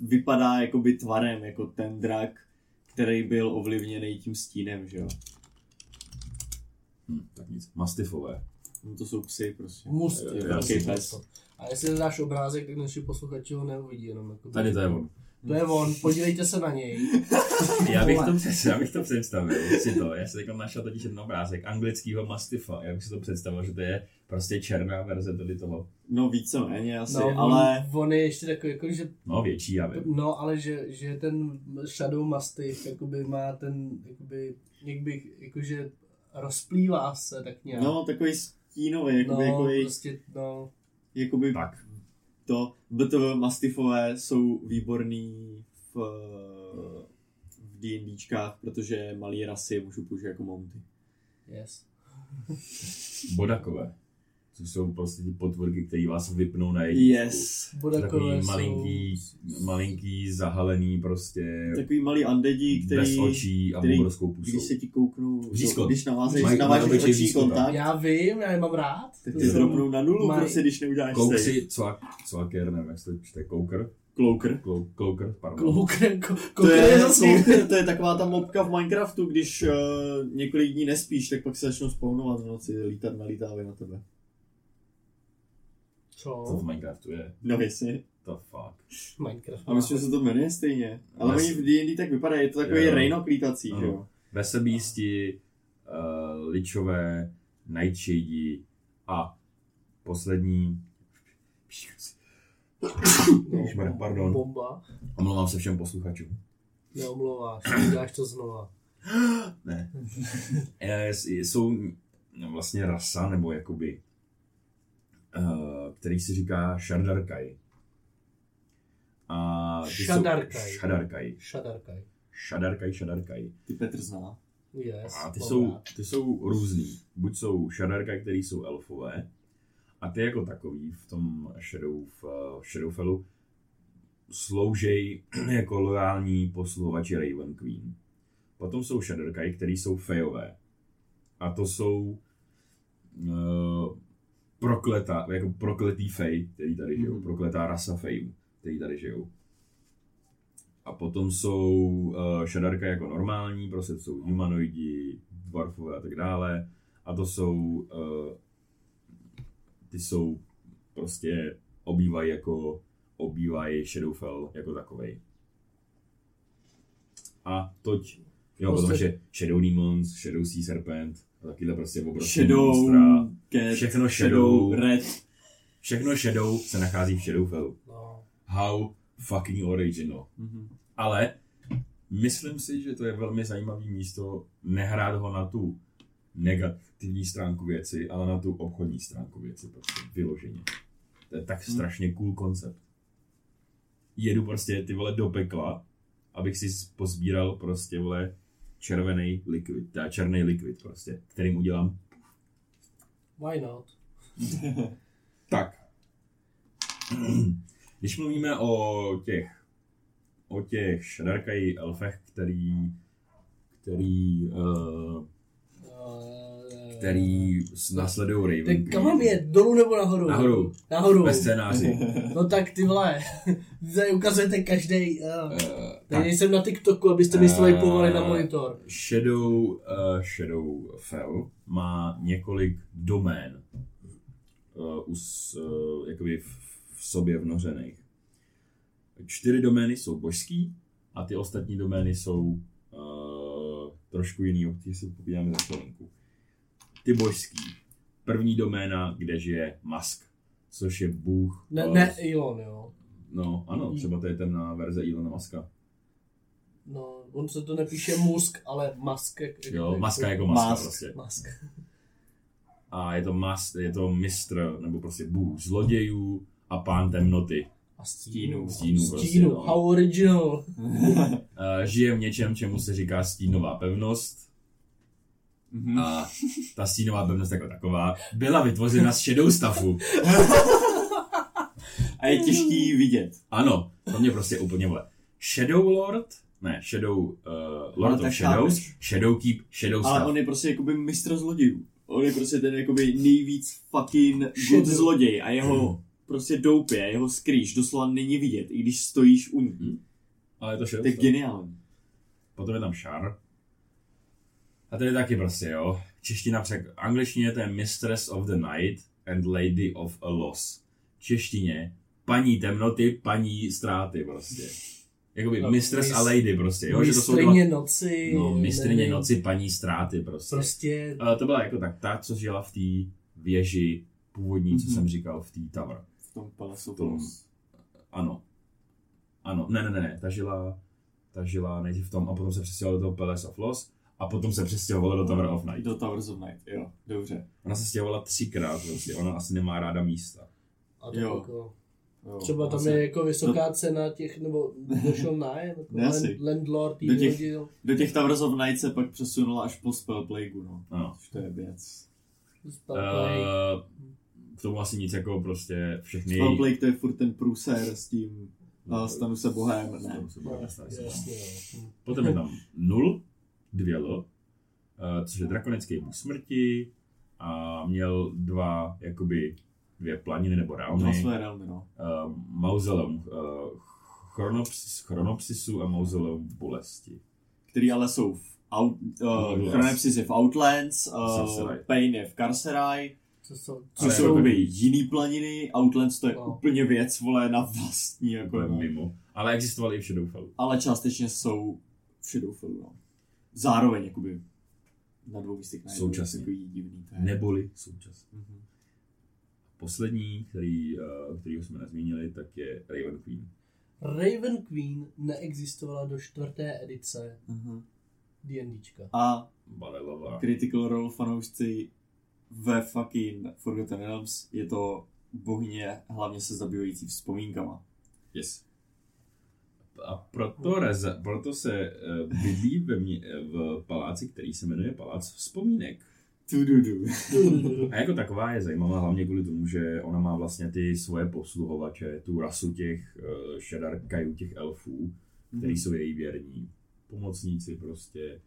vypadá jakoby tvarem, jako ten drak, který byl ovlivněný tím stínem, že jo. hm, tak nic. Mastifové. No to jsou psy prostě. Must, Jo, je jo, velký pes. A jestli dáš obrázek, tak naši posluchači ho neuvidí jenom. Jako Tady to je on. To je on, podívejte se na něj. Já bych, to, já bych to představil, si to, já jsem teď našel totiž jeden obrázek anglického mastifa, já bych si to představil, že to je prostě černá verze tady toho, No víceméně asi, No, ale on, on je ještě takový, jako, že no větší, já vím. No, ale že, že ten Shadow Mastiff jakoby má ten, jakoby, jak bych, jakože rozplývá se tak nějak. no takový stínový, jakoby, no jakoby, prostě, no, jakoby Tak, to BTV Mastifové jsou výborný v, v D&Dčkách, protože malý rasy můžu použít jako mounty. yes. bodakové, což jsou prostě ty potvorky, které vás vypnou na jedničku. Yes. Bodakové Takový jsou... malinký, malinký, zahalený prostě, Takový malý undedi, který, bez očí a který- obrovskou pusou. když se ti kouknou, Vřízko. když navážeš, Mají- navážeš oční vřízko, kontakt, Já vím, já je mám rád. tak To ty dropnou na nulu, Maj- prostě, když neuděláš save. Koukři, cvak, cvaker, nevím, jak se to čte, kouker, Cloaker. Klouker, pardon. Ko, To je, zase... cloaker, to je taková ta mobka v Minecraftu, když uh, několik dní nespíš, tak pak se začnou spawnovat v noci, lítat, nalítávají na tebe. Co Co? v Minecraftu je? No jasně. To fuck. Minecraft. A myslím, že se to jmenuje stejně. Ale Yes. oni v D&D tak vypadají, je to takový Jo. rejnok lítací, Ano. že jo? Vesebísti, uh, ličové, nightshady a poslední... Ježišmarja, pardon. Bomba. Omlouvám se všem posluchačům. Neomlouváš, děláš to znova. Ne. Eh, jsou no, vlastně rasa, nebo jakoby, který si říká Shardarkai. A Shadarkai. Shadarkai. Shadarkaj. Shadarkai Shadarkai. Ty Petr zná. Yes, A ty jsou, ty jsou různý. Buď jsou Shadarkai, který jsou elfové, a ty jako takový v tom Shadow, v uh, Shadowfellu sloužej jako lojální posluhovači Raven Queen. Potom jsou Shadarkai, který jsou fejové. A to jsou uh, prokletá, jako prokletý fej, který tady žijou. Mhm. Prokletá rasa fejů, který tady žijou. A potom jsou uh, Shadarka jako normální, prostě jsou humanoidi, dwarfové a tak dále. A to jsou, uh, ty jsou prostě obývají jako, obývají Shadowfell jako takovej. A toť, jo, Prostě- potom ještě Shadow Demons, Shadow Sea Serpent, a takyhle prostě obrovské Shadow, monstra. Cat, Všechno Shadow. Red. Všechno Shadow se nachází v Shadowfellu. No, How fucking original. Mhm. Ale myslím si, že to je velmi zajímavé místo nehrát ho na tu negativní stránku věci, ale na tu obchodní stránku věci, prostě vyloženě. To je tak Hmm. strašně cool koncept. Jedu prostě ty vole do pekla, abych si pozbíral prostě vole červený likvid, teda černý likvid prostě, kterým udělám why not? Tak. Když mluvíme o těch o těch Shadarkai elfech, který který Uh, který nasledují Raven Tak kam mám jet? Dolů nebo nahoru? Nahoru. Nahoru. Ve scénáři. No tak ty vole, tady ukazujete každý. Uh, Uh, tady nejsem na TikToku, abyste mi Eh, swipovali na monitor. Shadow, uh, Shadowfell má několik domén uh, us, uh, jakoby v, v sobě vnořených. Čtyři domény jsou božský a ty ostatní domény jsou uh, trošku jiný, o si povídáme za chvilinku. Ty božský. První doména, kde žije Mask, což je bůh. Ne, uh, ne Elon, jo. No, ano, třeba to je temná verze Ilona Maska. No, on se to nepíše Musk, ale Musk. jak- Jo, jak- Maska jako Maska Mask. prostě. Musk. a je to, mas, je to mistr, nebo prostě bůh zlodějů a pán temnoty. A stínu. Stínu prostě, Stínu, no. how original. Uh, žije v něčem, čemu se říká stínová pevnost Mhm. a ta stínová pevnost jako taková byla vytvořena z shadow staffu. A je těžký vidět. Ano, to mě prostě úplně vole. Shadow Lord, ne, Shadow, uh, Lord Ale of tak Shadows, chápeš. Shadow Keep, Shadow Ale Staff. on je prostě jakoby mistr zlodějů. On je prostě ten jakoby nejvíc fucking good zloděj a jeho prostě doupě, jeho skrýš doslova není vidět, i když stojíš u ní. Ale je to Shadow To je geniální. Potom je tam Char. A to je taky prostě, jo. Čeština přek... Angličtině to je Mistress of the Night and Lady of a Loss. Češtině paní temnoty, paní ztráty prostě. Jakoby No, mistress mis- a lady prostě, jo. Že to jsou dva... Noci. No, mistrně nevím, noci, paní ztráty prostě. Prostě, Ale to byla jako tak ta, co žila v té věži původní, co Mhm. jsem říkal, v té tower. V tom Palace of V tom-. Ano. Ano, ne, ne, ne, ne, ta žila, ta žila nejdřív v tom a potom se přestěhovala do toho Palace of Loss a potom se přestěhovala do Tower of Night. Do Towers of Night, jo, dobře. Ona se stěhovala třikrát, prostě, ona asi nemá ráda místa. a to Jo. jako, Jo, třeba tam vlastně. je jako vysoká cena těch, nebo došel nájem, jako Ne, asi. land, landlord Do těch-. Do těch Towers of Night se pak přesunula až po Spell Plague, no. Což to je věc. Spellplay. Uh, k tomu asi nic jako prostě všechny Spell Plague to je furt ten průser s tím a stanu se bohem, ne. Stanu se bohem, stanu se bohem. Jasně, no. Potom je tam nul, dvě L, eh, což je drakonický bůh smrti a měl dva, jakoby dvě planiny nebo Dva realmy. své realmy, no. Uh, mauzoleum uh, chronopsis, chronopsisu a mauzoleum bolesti. Který ale jsou v out, uh, Chronepsis je v Outlands, uh. Pain je v Carcerai, Co jsou, což Ale jsou jakoby takový- jiný planiny, Outlands to je No. úplně věc, vole, na vlastní, jako, Jako no. mimo. Ale existovaly i v Shadowfellu. ale částečně jsou v Shadowfellu, no. Zároveň, jakoby, na dvou místech najednou. Současně. Takový divný, to je. Neboli současně. Mhm. Poslední, který, uh, kterýho jsme nezmínili, tak je Raven Queen. Raven Queen neexistovala do čtvrté edice Mhm. D&Dčka. A Balelová. Critical Role fanoušci ve fucking Forgotten Realms je to bohyně hlavně se zabývající vzpomínkama. Yes. A proto, reze, proto se eh, bydlí ve mě, v paláci, který se jmenuje Palác vzpomínek. Tu, du, du. A jako taková je zajímavá hlavně kvůli tomu, že ona má vlastně ty svoje posluhovače, tu rasu těch uh, šedarkajů, těch elfů, který jsou její věrní pomocníci prostě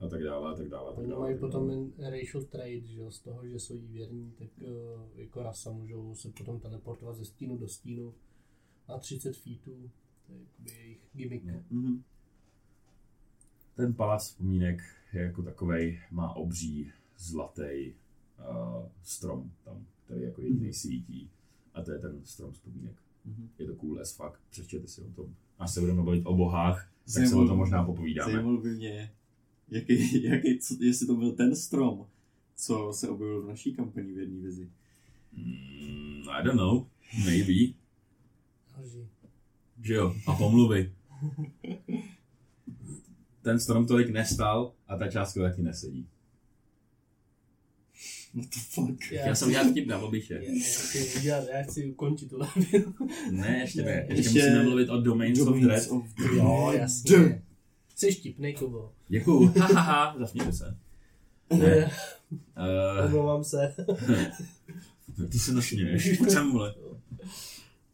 a tak dále a tak dále. A tak Oni dále, mají tak potom dále. ten racial trade, že jo, z toho, že jsou jí věrní, tak uh, jako rasa můžou se potom teleportovat ze stínu do stínu na 30 feetů. To je jakoby jejich gimmick. No. Mhm. Ten palác vzpomínek je jako takovej, má obří zlatý uh, strom tam, který jako jediný svítí. A to je ten strom vzpomínek. Mhm. Je to cool as fuck, přečtěte si o tom. Až se budeme bavit o bohách, tak se Zajímalo- o tom možná popovídáme. Zajímalo by mě, jaký, jaký, co, jestli to byl ten strom, co se objevil v naší kampani v jedné vizi. Mm, I don't know, maybe. Lži. Že jo, a pomluvy. Ten strom tolik nestal a ta částka taky nesedí. What the fuck? Já jsem dělal vtip na obyše. Já, já, chci já ukončit tu větu. Ne, ještě ne. Ještě, Ještě- musíme mluvit o Domains of Domains Dread. of Jo, jasně. Jsi štipnej, Kubo. Děkuju. Hahaha, zasmějte se. Ne. Uh, Omlouvám se. ty se nasměješ. Pojď sem, vole.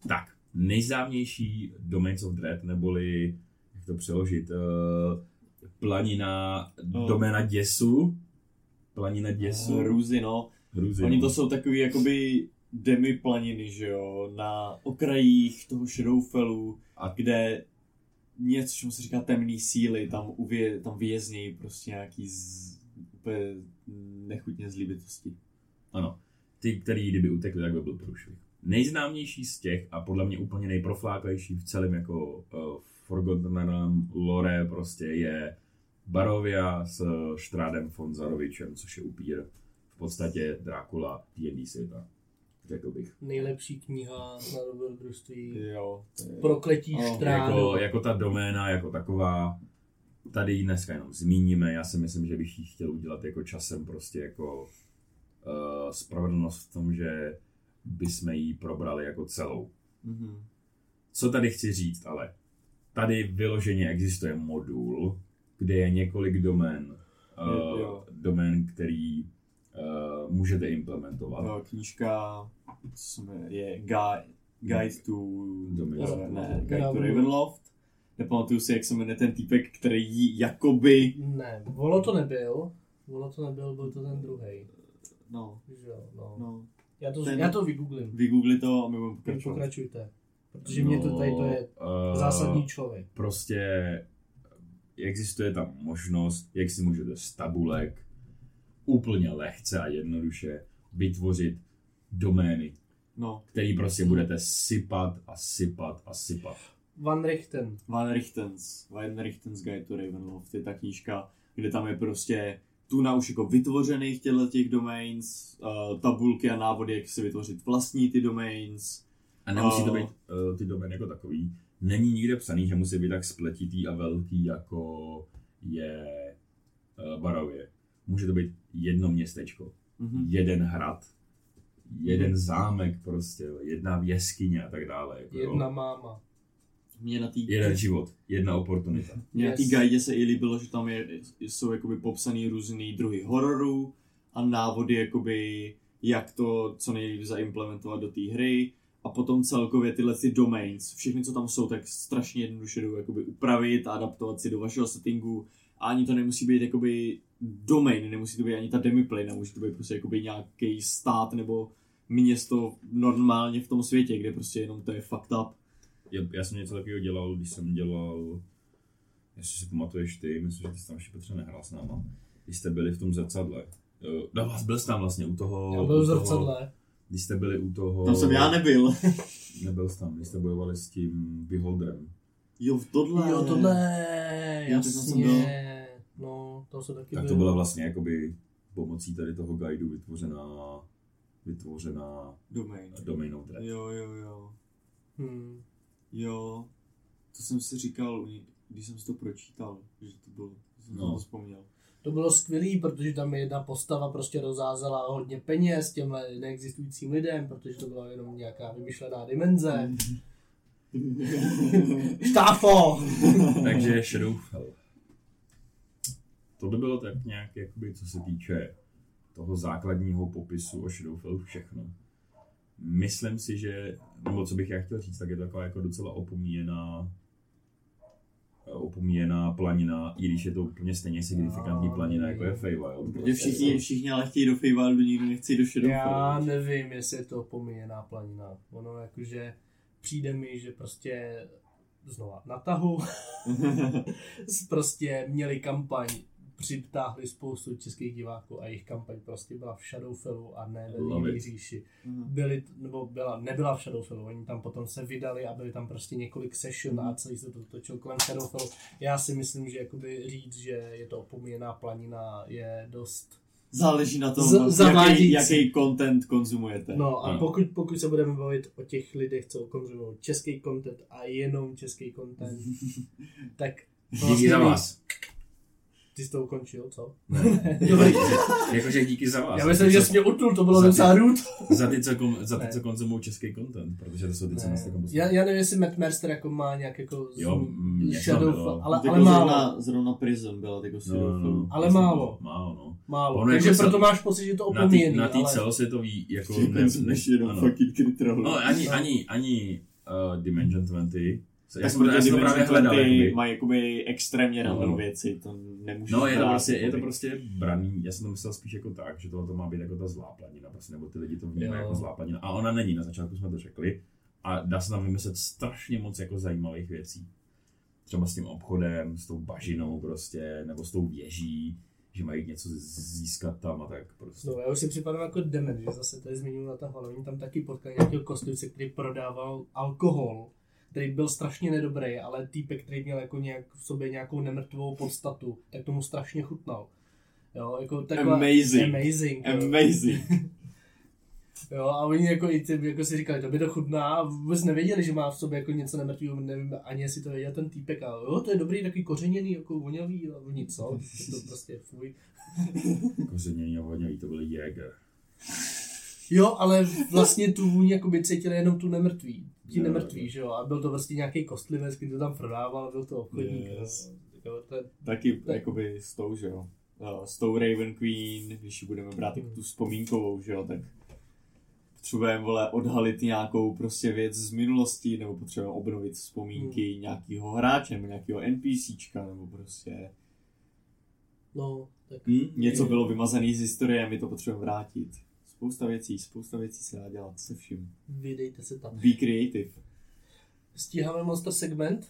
Tak, nejznámější Domains of Dread, neboli, jak to přeložit, uh, planina, No. doména děsu. Planina děsu. Růzy, no. Hruzy, Oni no. to jsou takový jakoby demiplaniny, že jo, na okrajích toho Shadowfellu, A- kde něco, čemu se říká temný síly, tam, uvě, tam věznějí prostě nějaký z, úplně nechutně zlý bytosti. Ano. Ty, který kdyby utekli, tak by byl průšvih. Nejznámější z těch a podle mě úplně nejprofláklejší v celém jako uh, Forgotteném lore prostě je Barovia s Štrádem von Zarovičem, což je upír. V podstatě Drákula D&D světa, řekl bych. Nejlepší kniha na dobrodružství. Jo, to je... Prokletí Oh, štrádu. Jako, jako ta doména, jako taková, tady ji dneska jenom zmíníme, já si myslím, že bych ji chtěl udělat jako časem prostě jako uh, spravedlnost v tom, že bychom ji probrali jako celou. Mhm. Co tady chci říct, ale tady vyloženě existuje modul, kde je několik domén, Jo, uh, jo. domén, který uh, můžete implementovat. No, knížka co se jmenuje, je Guide, Guide to... Of ne. Guide to Ravenloft. Nepamatuju si, jak se jmenuje ten týpek, který jí jakoby... Ne, Volo to nebyl. Volo to nebyl, byl to ten druhý. No, Že jo, no. no. Já, to, Ten- já to vygooglím. Vygoogli to a my budeme Vy pokračovat. pokračujte. Protože mě to tady to je uh, zásadní člověk. prostě existuje tam možnost, jak si můžete z tabulek úplně lehce a jednoduše vytvořit domény, No, který prostě budete sypat a sypat a sypat. Van Richten. Van Richtens, Van Richtens Guide to Ravenloft je ta knížka, kde tam je prostě tuna už jako vytvořených těchto těch domains, uh, tabulky a návody, jak si vytvořit vlastní ty domains. A nemusí to Oh. být uh, ty domény jako takový. Není nikde psaný, že musí být tak spletitý a velký, jako je uh, Barově. Může to být jedno městečko, Mhm. jeden hrad, jeden zámek prostě, jedna jeskyně a tak dále. Jako, jo. Jedna máma. Mně na té Jeden život, jedna oportunita. Mně na té Yes. guide se i líbilo, že tam je, jsou jakoby popsaný různý druhy hororů a návody, jakoby, jak to co nejlíp zaimplementovat do té hry. A potom celkově tyhle ty domains, všechny, co tam jsou, tak strašně jednoduše jdou jakoby upravit a adaptovat si do vašeho settingu. A ani to nemusí být jakoby domain, nemusí to být ani ta demiplane, může to být prostě jakoby nějaký stát nebo město normálně v tom světě, kde prostě jenom to je fucked up. Já, já jsem něco takového dělal, když jsem dělal, jestli si pamatuješ ty, myslím, že ty jsi tam ještě Petře nehrál s náma, když jste byli v tom zrcadle. No, vás byl jsi tam vlastně u toho... Já byl u v toho- zrcadle. Když jste byli u toho... Tam jsem já nebyl. Nebyl jsi tam, když jste bojovali s tím Beholderem. Jo, v tohle. Jo, tohle, tak tam jsem byl. jasně. No, to se taky Tak byl. to byla vlastně jakoby pomocí tady toho guideu vytvořená vytvořená Domain. domainou dread. Jo, jo, jo. Hmm. Jo. To jsem si říkal, když jsem si to pročítal, že to bylo. Jsem No. to vzpomněl. To bylo skvělý, protože tam jedna postava prostě rozházela hodně peněz těmhle neexistujícím lidem, protože to byla jenom nějaká vymyšlená dimenze. Štáfo! Takže Shadowfell. To by bylo tak nějak, jakoby, co se týče toho základního popisu o Shadowfellu všechno. Myslím si, že, nebo co bych já chtěl říct, tak je to taková jako docela opomíjená opomíjená planina, i když je to úplně stejně signifikantní planina, jako je Feywild. Protože všichni, všichni ale chtějí do Feywildu, nikdo nechce do Já Shadowfallu. nevím, jestli je to pomíjená planina. Ono jakože přijde mi, že prostě znova na tahu prostě měli kampaň, přitáhli spoustu českých diváků a jejich kampaň prostě byla v Shadowfellu a ne ve it. říši. Mhm. Byli, nebo byla, nebyla v Shadowfellu, oni tam potom se vydali a byli tam prostě několik session a celý se to točilo kolem Shadowfellu. Já si myslím, že jakoby říct, že je to opomíjená planina je dost Záleží na tom, Z- jaký, jaký content konzumujete. No a Ano. pokud, pokud se budeme bavit o těch lidech, co konzumují český content a jenom český content, tak Díky za neví- vás. Ty jsi to ukončil, co? Ne. Dobrý. Jakože díky za vás. Já myslím, že jsi mě utnul, to bylo docela rude. za ty, co, kom, za ty, Ne. co konzumují český content, protože to jsou ty, co nás jako Já, já nevím, jestli Matt Mercer jako má nějak jako Jo, z- mm, něco Shadow, bylo. ale, Jako ale málo. zrovna, zrovna Prison byla jako No, no, no. Ale málo. Málo, no. Málo. Ono Takže jako proto se- máš pocit, že to Na té opomíjený, na tý ale... celosvětový, jako ne, konzumuješ jenom fucking Critter. No, ani, ani, ani uh, Dimension 20. Já tak jsem, to- já jsem to právě hledal, jakoby. mají jakoby extrémně No. random věci, to nemůžeš No, je to, prostě, je to prostě braný, já jsem to myslel spíš jako tak, že tohle to má být jako ta zlá planina, prostě, nebo ty lidi to vnímají jako zlá planina. A ona není, na začátku jsme to řekli. A dá se tam vymyslet strašně moc jako zajímavých věcí. Třeba s tím obchodem, s tou bažinou prostě, nebo s tou věží, že mají něco získat tam a tak prostě. No, já už si připadám jako demen, že zase tady zmiňuji na tahle. Oni tam taky potkali nějakého kostlivce, který prodával alkohol, který byl strašně nedobrý, ale týpek, který měl jako nějak v sobě nějakou nemrtvou podstatu, tak tomu strašně chutnal. Jo, jako taková, Amazing. Amazing. Jo. Amazing. jo, a oni jako, i ty, jako si říkali, to by to chutná a vůbec nevěděli, že má v sobě jako něco nemrtvého, nevím ani jestli to věděl ten týpek a jo, to je dobrý, takový kořeněný, jako voňavý a oni co, to prostě fuj. Kořenění a vonělý, to byly Jäger. Jo, ale vlastně tu vůni jakoby cítili jenom tu nemrtví. Ti nemrtví, jo. že jo. A byl to vlastně nějaký kostlivec, který to tam prodával, byl to obchodník. Yes. Jo, to je, Taky jakoby s tou, že jo. Uh, S tou Raven Queen, když ji budeme brát jako tu vzpomínkovou, že jo, tak potřebujeme, vole, odhalit nějakou prostě věc z minulosti, nebo potřebujeme obnovit vzpomínky Hmm. nějakého hráče, nebo nějakého NPCčka, nebo prostě no, tak hm, něco bylo vymazané z historie a my to potřebujeme vrátit. Spousta věcí, spousta věcí se dá dělat se vším. vydejte se tam. Be creative. Stíháme monster segment,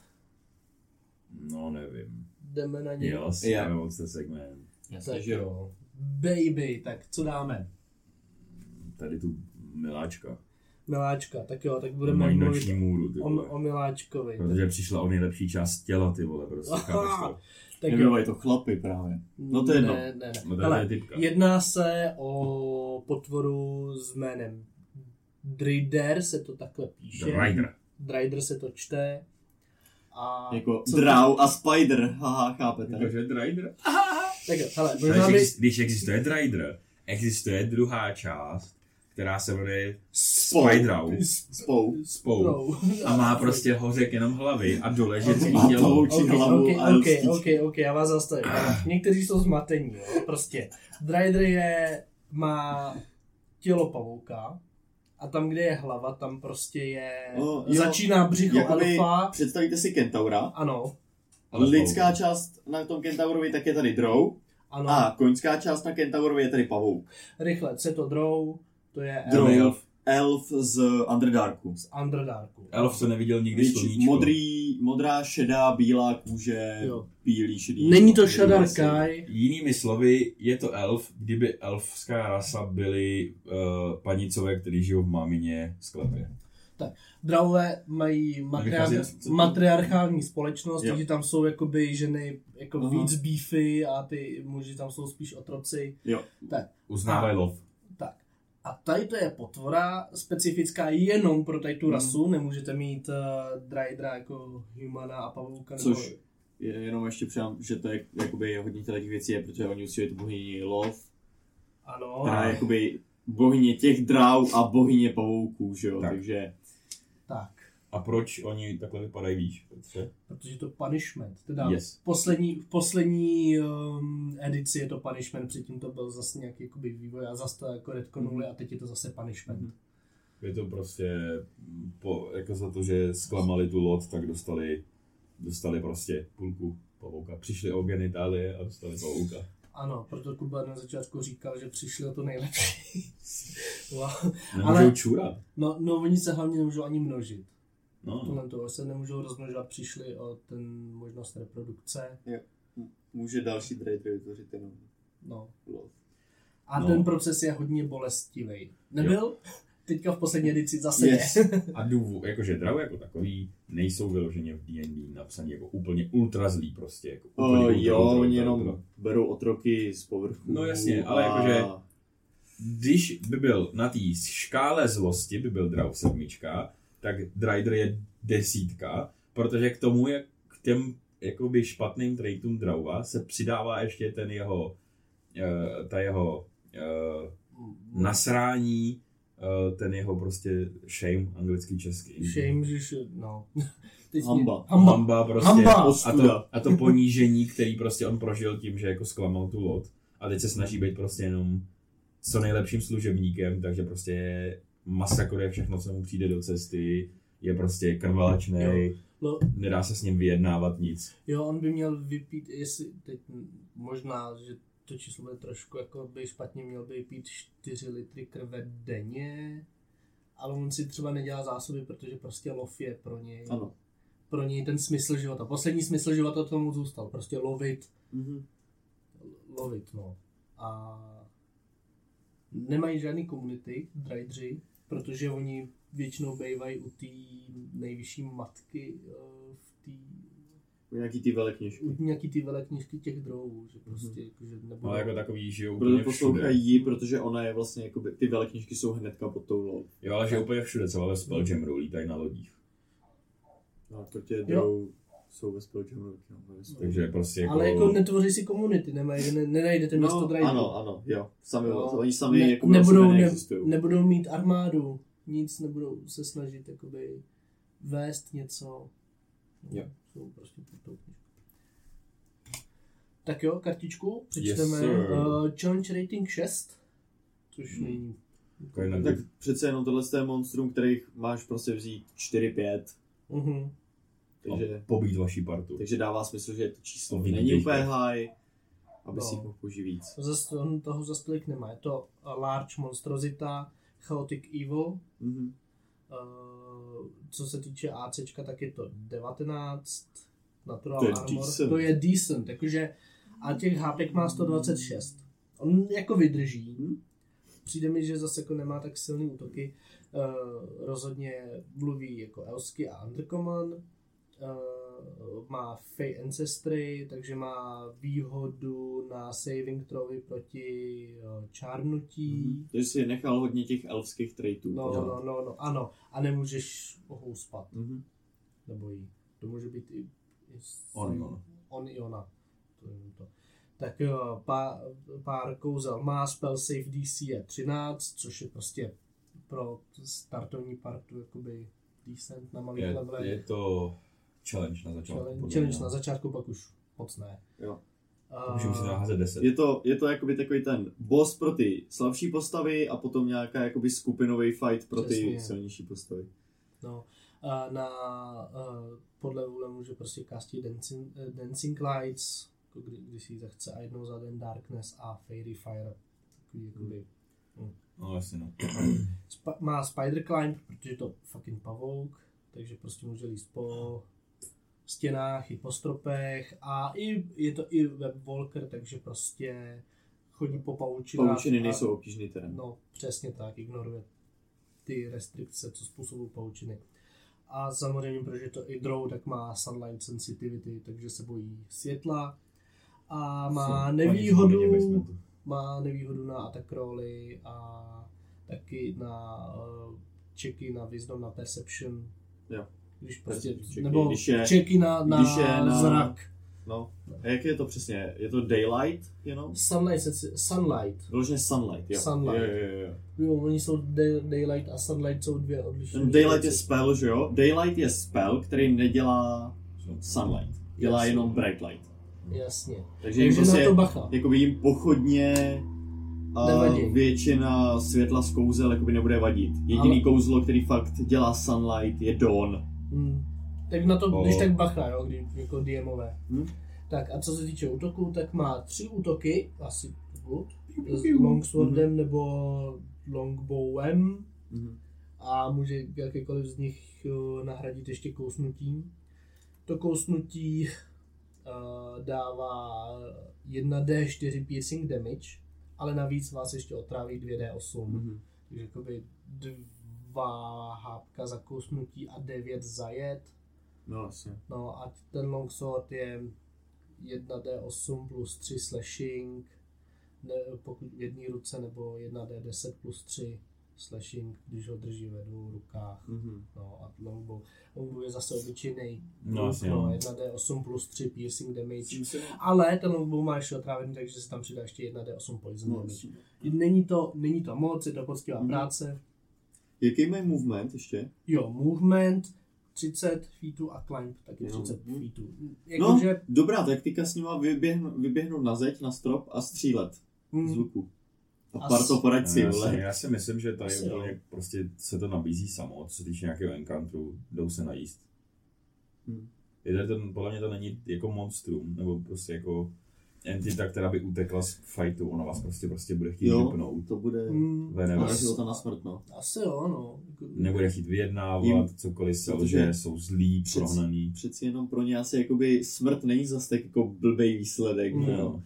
No, nevím. jdeme na něj. Jo, Já. já moc ten segment. tak jo. Baby, tak co dáme? Tady tu miláčka. Miláčka, tak jo, tak budeme Mají mluvit noční můru, ty o, vole. o Miláčkovi. Protože přišla o nejlepší část těla, ty vole, prostě, to? Tak Nebývají to chlapy právě. No to je jedno. Ne, ne, ne. No je typka. Jedná se o potvoru s jménem Drider, se to takhle píše. Rider. Drider se to čte. A Jako Drow a Spider, haha, chápete? Jakože Drider? Tak jo, hele, Když, možná by... exist, když existuje Drider, existuje druhá část, která se jmenuje Spou. Spidrau. Spou. Spou. A má prostě hořek jenom hlavy a dole žensky Má tělo. pavoučí Ok, hlavu ok, a ok, lstí. ok, ok, já vás zastavím. Někteří jsou zmatení, jo. Prostě. Drider je, má tělo pavouka a tam, kde je hlava, tam prostě je... No, jo, začíná břicho Jakoby, alfa. představíte si kentaura. Ano, Ale Lidská pavouk. část na tom kentaurovi tak je tady drow. ano. A koňská část na kentaurovi je tady pavouk. Rychle, co je to Drow, to je elf Elf. Elf z Underdarku. z Underdarku. Elf se neviděl nikdy Víš, sluníčko. modrý, modrá, šedá, bílá kůže, Jo. bílý, šedý. Není to. Shadar Kai, Jinými slovy, je to elf, kdyby elfská rasa byly uh, panicové, kteří žijou v mámině sklepě. Dravové mají matriar- matriarchální společnost, Jo. takže tam jsou jakoby ženy jako Aha. víc beefy a ty muži tam jsou spíš otroci. Jo. Uznávají lov. A tady to je potvora specifická jenom pro tady tu Hmm. rasu, nemůžete mít uh, Drydra jako humana a pavouka. nebo- Což je jenom ještě přidám, že to je jakoby hodně těch věcí je, protože oni usilují tu bohyni Lov, Ano, která je jakoby bohyně těch dráv a bohyně pavouků, že jo, Tak. takže tak. A proč oni takhle vypadají, víš, Petře? Protože to punishment. Teda Yes. v poslední, v poslední um, edici je to punishment, předtím to byl zase nějaký jakoby vývoj a zase to jako retconuli a teď je to zase punishment. Mhm. Je to prostě, po, jako za to, že zklamali tu lot, tak dostali, dostali prostě půlku pavouka. Přišli o genitálie a dostali pavouka. Ano, proto Kuba na začátku říkal, že přišli o to nejlepší. wow. Nemůžou Ale... čůrat. No, no, oni se hlavně nemůžou ani množit. No, Tohle to se nemůžou rozmnožovat, přišli o ten možnost reprodukce. Může další Drayder vytvořit jenom No. A No. ten proces je hodně bolestivý. Nebyl? Teďka v poslední edici zase Yes. je. A důvod, jakože draw jako takový nejsou vyloženě v D&D napsaný jako úplně ultra zlý prostě. Jako úplně O, ultra, jo, ultra, oni ultra, jenom ultra. berou otroky z povrchu. No jasně, ale a- jakože- Když by byl na té škále zlosti, by byl draw sedmička, tak Drider je desítka, protože k tomu, jak k těm jakoby špatným traitům Drauva se přidává ještě ten jeho, uh, ta jeho uh, nasrání, uh, ten jeho prostě shame, anglický, český. Shame, že no. Teď Hamba. Hamba. Hamba prostě. Hamba. A, to, a to ponížení, který prostě on prožil tím, že jako zklamal tu lot. A teď se snaží být prostě jenom co nejlepším služebníkem, takže prostě masakruje všechno, co mu přijde do cesty, je prostě krvelačný, Jo. No, nedá se s ním vyjednávat nic. jo, on by měl vypít, jestli teď možná, že to číslo bude trošku jako by špatně, měl by pít 4 litry krve denně, ale on si třeba nedělá zásoby, protože prostě lov je pro něj, Ano. pro něj ten smysl života. Poslední smysl života tomu zůstal, prostě lovit, Mhm. lovit, no. A nemají žádný komunity, drajdři, protože oni většinou bývají u té nejvyšší matky eh, v té Nějaký ty velekněžky. u nějaký ty veleknížky těch drouhů, že prostě mm-hmm. jakože nebudou... Ale jako takový žijou Proto úplně všude. poslouchají jí, protože ona je vlastně, jakoby, ty velekněžky jsou hnedka pod tou lol. Jo, ale žijou úplně všude, co ale Spelljammeru lítají na lodích. No, to tě jdou, jsou ve Spelljammeru. No. Takže prostě jako... Ale jako netvoří si komunity, nemají, ne, nenajdete město No, drajů. ano, ano, jo. Sami, No. oni sami Ne- jako nebudou, nebudou, ne, nebudou mít armádu, nic nebudou se snažit jakoby vést něco. Jo. Jsou prostě pod. Tak jo, kartičku přečteme. sir. uh, challenge rating 6, což Hmm. není... Tak přece jenom tohle je monstrum, kterých máš prostě vzít 4-5. Uh-huh. Takže, pobít vaší partu. takže dává smysl, že to číslo vidíte, není úplně high, aby No. si jich mohl použít víc. Zas, on toho zase tolik nemá. Je to large monstrozita, chaotic evil, Mhm. Uh, co se týče AC, tak je to 19, Natural To je Armor, decent. to je decent, jakože a těch HP má 126. On jako vydrží, Hmm. přijde mi, že zase jako nemá tak silný útoky, uh, rozhodně mluví jako Elsky a Undercommon, uh, má Fey Ancestry, takže má výhodu na saving throwy proti uh, čárnutí. Mhm. Takže si nechal hodně těch elfských traitů. No, no, no, no, ano. A nemůžeš ho houspat, Mhm. nebo jí. To může být i... i On i ona. On i ona. To je to. Tak jo, pár, pár kouzel má, spell save DC je 13, což je prostě pro startovní partu jakoby decent na malých levelech. je to challenge na začátku. Challenge, challenge na začátku, pak už moc ne. Jo. Musíte naházet 10. Je to, je to jakoby takový ten boss pro ty slabší postavy a potom nějaká jakoby skupinový fight pro ty Přesně. silnější postavy. No, a na, uh, podle vůle může prostě castit Dancing, uh, dancing Lights, jako kdy, když si zachce a jednou za den Darkness a Fairy Fire. Takový jakoby, No jasně no. Sp- má Spider Climb, protože je to fucking pavouk, takže prostě může líst po stěnách i po stropech a i, je to i webwalker, takže prostě chodí po paučinách. Pavučiny a- nejsou obtížný terén. No, přesně tak, ignoruje ty restrikce, co způsobují paučiny. A samozřejmě, protože to i drow, tak má sunlight sensitivity, takže se bojí světla. A má Jsou nevýhodu, má nevýhodu na attack rolly a taky na uh, checky na wisdom, na perception. Jo. Když prostě, checky. nebo Když je- checky na, na, když je na- zrak. No, A jak je to přesně? Je to daylight jenom? Sunlight, sunlight. Vyloženě sunlight, jo. Sunlight. Jo, jo, jo. Jo, oni jsou day, daylight a sunlight jsou dvě odlišné. Daylight je spell, že jo? Daylight je spell, který nedělá sunlight. Dělá Jasně. jenom bright light. Jasně. Takže jim Takže prostě, na to bacha. jakoby jim pochodně a Nevadí. většina světla z kouzel jakoby nebude vadit. Jediný Ale- kouzlo, který fakt dělá sunlight, je dawn. Hmm. Tak na to, O. když tak bacha, jo, když, jako DMové. Hm? Tak a co se týče útoků, tak má tři útoky, asi good, s longswordem nebo longbowem Mhm. a může jakýkoliv z nich eh, nahradit ještě kousnutím. To kousnutí eh, dává 1d4 piercing damage, ale navíc vás ještě otráví 2d8. Mhm. Takže jakoby dva hápka za kousnutí a 9 za jed. No vlastně. No a ten longsword je 1d8 plus 3 slashing, ne, pokud v jedné ruce, nebo 1d10 plus 3 slashing, když ho drží ve dvou rukách. Mhm. No a longbow. Longbow je zase obyčejný. No, no, no. 1d8 plus 3 piercing damage. Tím se- Ale ten longbow má ještě otrávený, takže se tam přidá ještě 1d8 poison No, damage. Není to, není to moc, je to poctivá Mhm. práce. Jaký mají movement ještě? Jo, movement 30 feetů a climb taky Jo. 30 feetů. No, Jakože, dobrá taktika s nima vyběhnout, vyběhnout na zeď, na strop a střílet z mm, luku. A As- parto poraď si, já, já si myslím, že tady Asi jo. úplně prostě se to nabízí samo, co se týče nějakého encountru, jdou se najíst. Hmm. Je tady ten, podle mě to není jako monstrum, nebo prostě jako entita, která by utekla z fightu, ona vás prostě prostě bude chtít Jo, vypnout. to bude mm, na Asi- života na smrt, no. asi jo, no. Jako, Nebude chtít vyjednávat, Jim- cokoliv lže, jsou zlí, přeci- prohnaný. Přeci jenom pro ně asi jakoby smrt není zase tak jako blbej výsledek, Mm. že jo.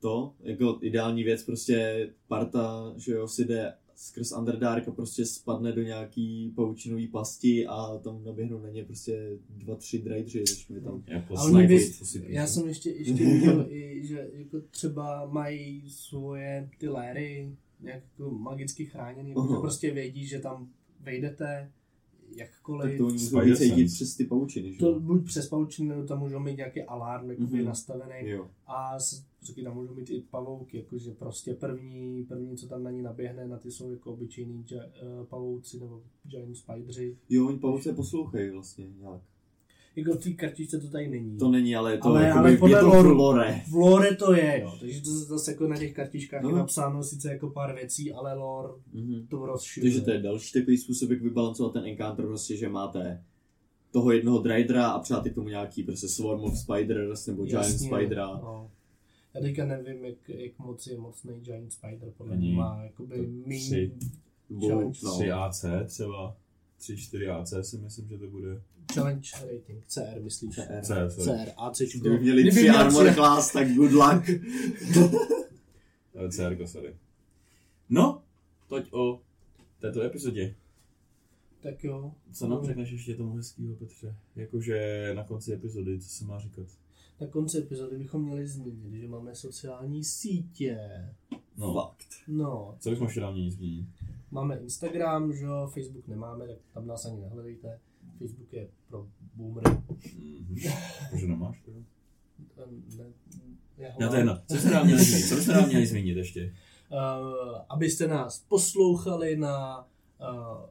To, jako ideální věc, prostě parta, že jo, si jde skrz Underdark a prostě spadne do nějaký paučinový pasti a tam naběhnou na ně prostě dva, tři drajdři, začnou je tam Jako Ale mě by- sniper, co si Já jsem ještě, ještě viděl i, že jako třeba mají svoje ty léry nějak jako magicky chráněný, že Aha. prostě vědí, že tam vejdete jakkoliv. tak to oni cítit sense. přes ty paučiny, že to buď přes paučiny, nebo tam můžou mít nějaký alarm jakoby Mhm. nastavený. Jo. A taky tam můžou mít i pavouky, jakože prostě první, první, co tam na ní naběhne, na ty jsou jako obyčejný uh, pavouci nebo giant spideři. Jo, oni pauce poslouchají vlastně nějak. Jako v té kartičce to tady není. To není, ale je to, Ale- ale podle je to v lore. V lore to je, jo. Takže to zase jako na těch kartičkách No. je napsáno sice jako pár věcí, ale lore Mhm. to rozšiřuje. Takže to je další takový způsob, jak vybalancovat ten encounter, prostě, že máte toho jednoho Drydera a přáte tomu nějaký prostě Swarm of Spiders nebo Giant Jasně, Spidera. No. Já teďka nevím, jak, jak moc je mocný Giant Spider, podle mě má jakoby míň tři. Challenge. no, 3 AC třeba, 3, 4 AC si myslím, že to bude. challenge rating, CR myslíš? CR. C, sorry. CR, AC. Kdyby měli tři armor class, tak good luck. CR, sorry. No, toť o této epizodě. Tak jo. Co nám řekneš ještě tomu hezkýho, Petře? Jakože na konci epizody, co se má říkat? Na konci epizody bychom měli zmínit, že máme sociální sítě. No, Fakt. No, co bychom ještě dál měli zmínit? Máme Instagram, že jo, Facebook nemáme, tak tam nás ani nehledejte. Facebook je pro boomery. Protože nemáš, to jo? Ne, já ho Já to je jedno. Co byste nám měli zmínit? Co byste nám měli zmínit ještě? uh, abyste nás poslouchali na uh,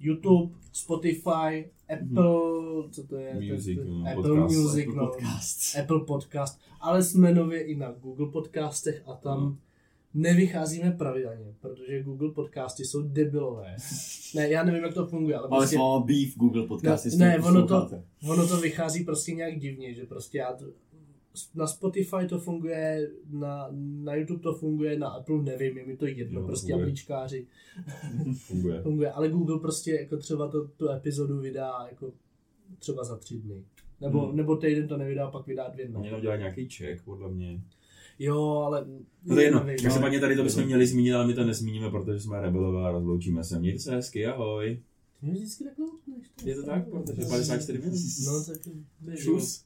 YouTube, Spotify, Apple, co to je? Music, to, to, no, Apple podcast. Music, Apple no, Podcast. Apple Podcast, ale jsme nově i na Google Podcastech a tam No. Nevycházíme pravidelně, protože Google Podcasty jsou debilové. Ne, já nevím, jak to funguje, ale, Ale prostě váma beef Google Podcast, Ne, ne, ono to- ono to vychází prostě nějak divně, že prostě já to, na Spotify to funguje, na, na YouTube to funguje, na Apple nevím, je mi to jedno, Jo, prostě funguje. apličkáři Funguje. funguje, ale Google prostě jako třeba to, tu epizodu vydá jako třeba za tři dny. Nebo, Hmm. nebo týden to nevydá, pak vydá dvě dny. Oni jenom dělají nějaký check, podle mě. Jo, ale... No to je jedno. nevím, Každopádně tady to bychom měli zmínit, ale my to nezmíníme, protože jsme rebelové a rozloučíme se. Mějte se hezky, ahoj. Ty mě vždycky utneš. Je to tak, protože 54 minut. No tak... to je Čus.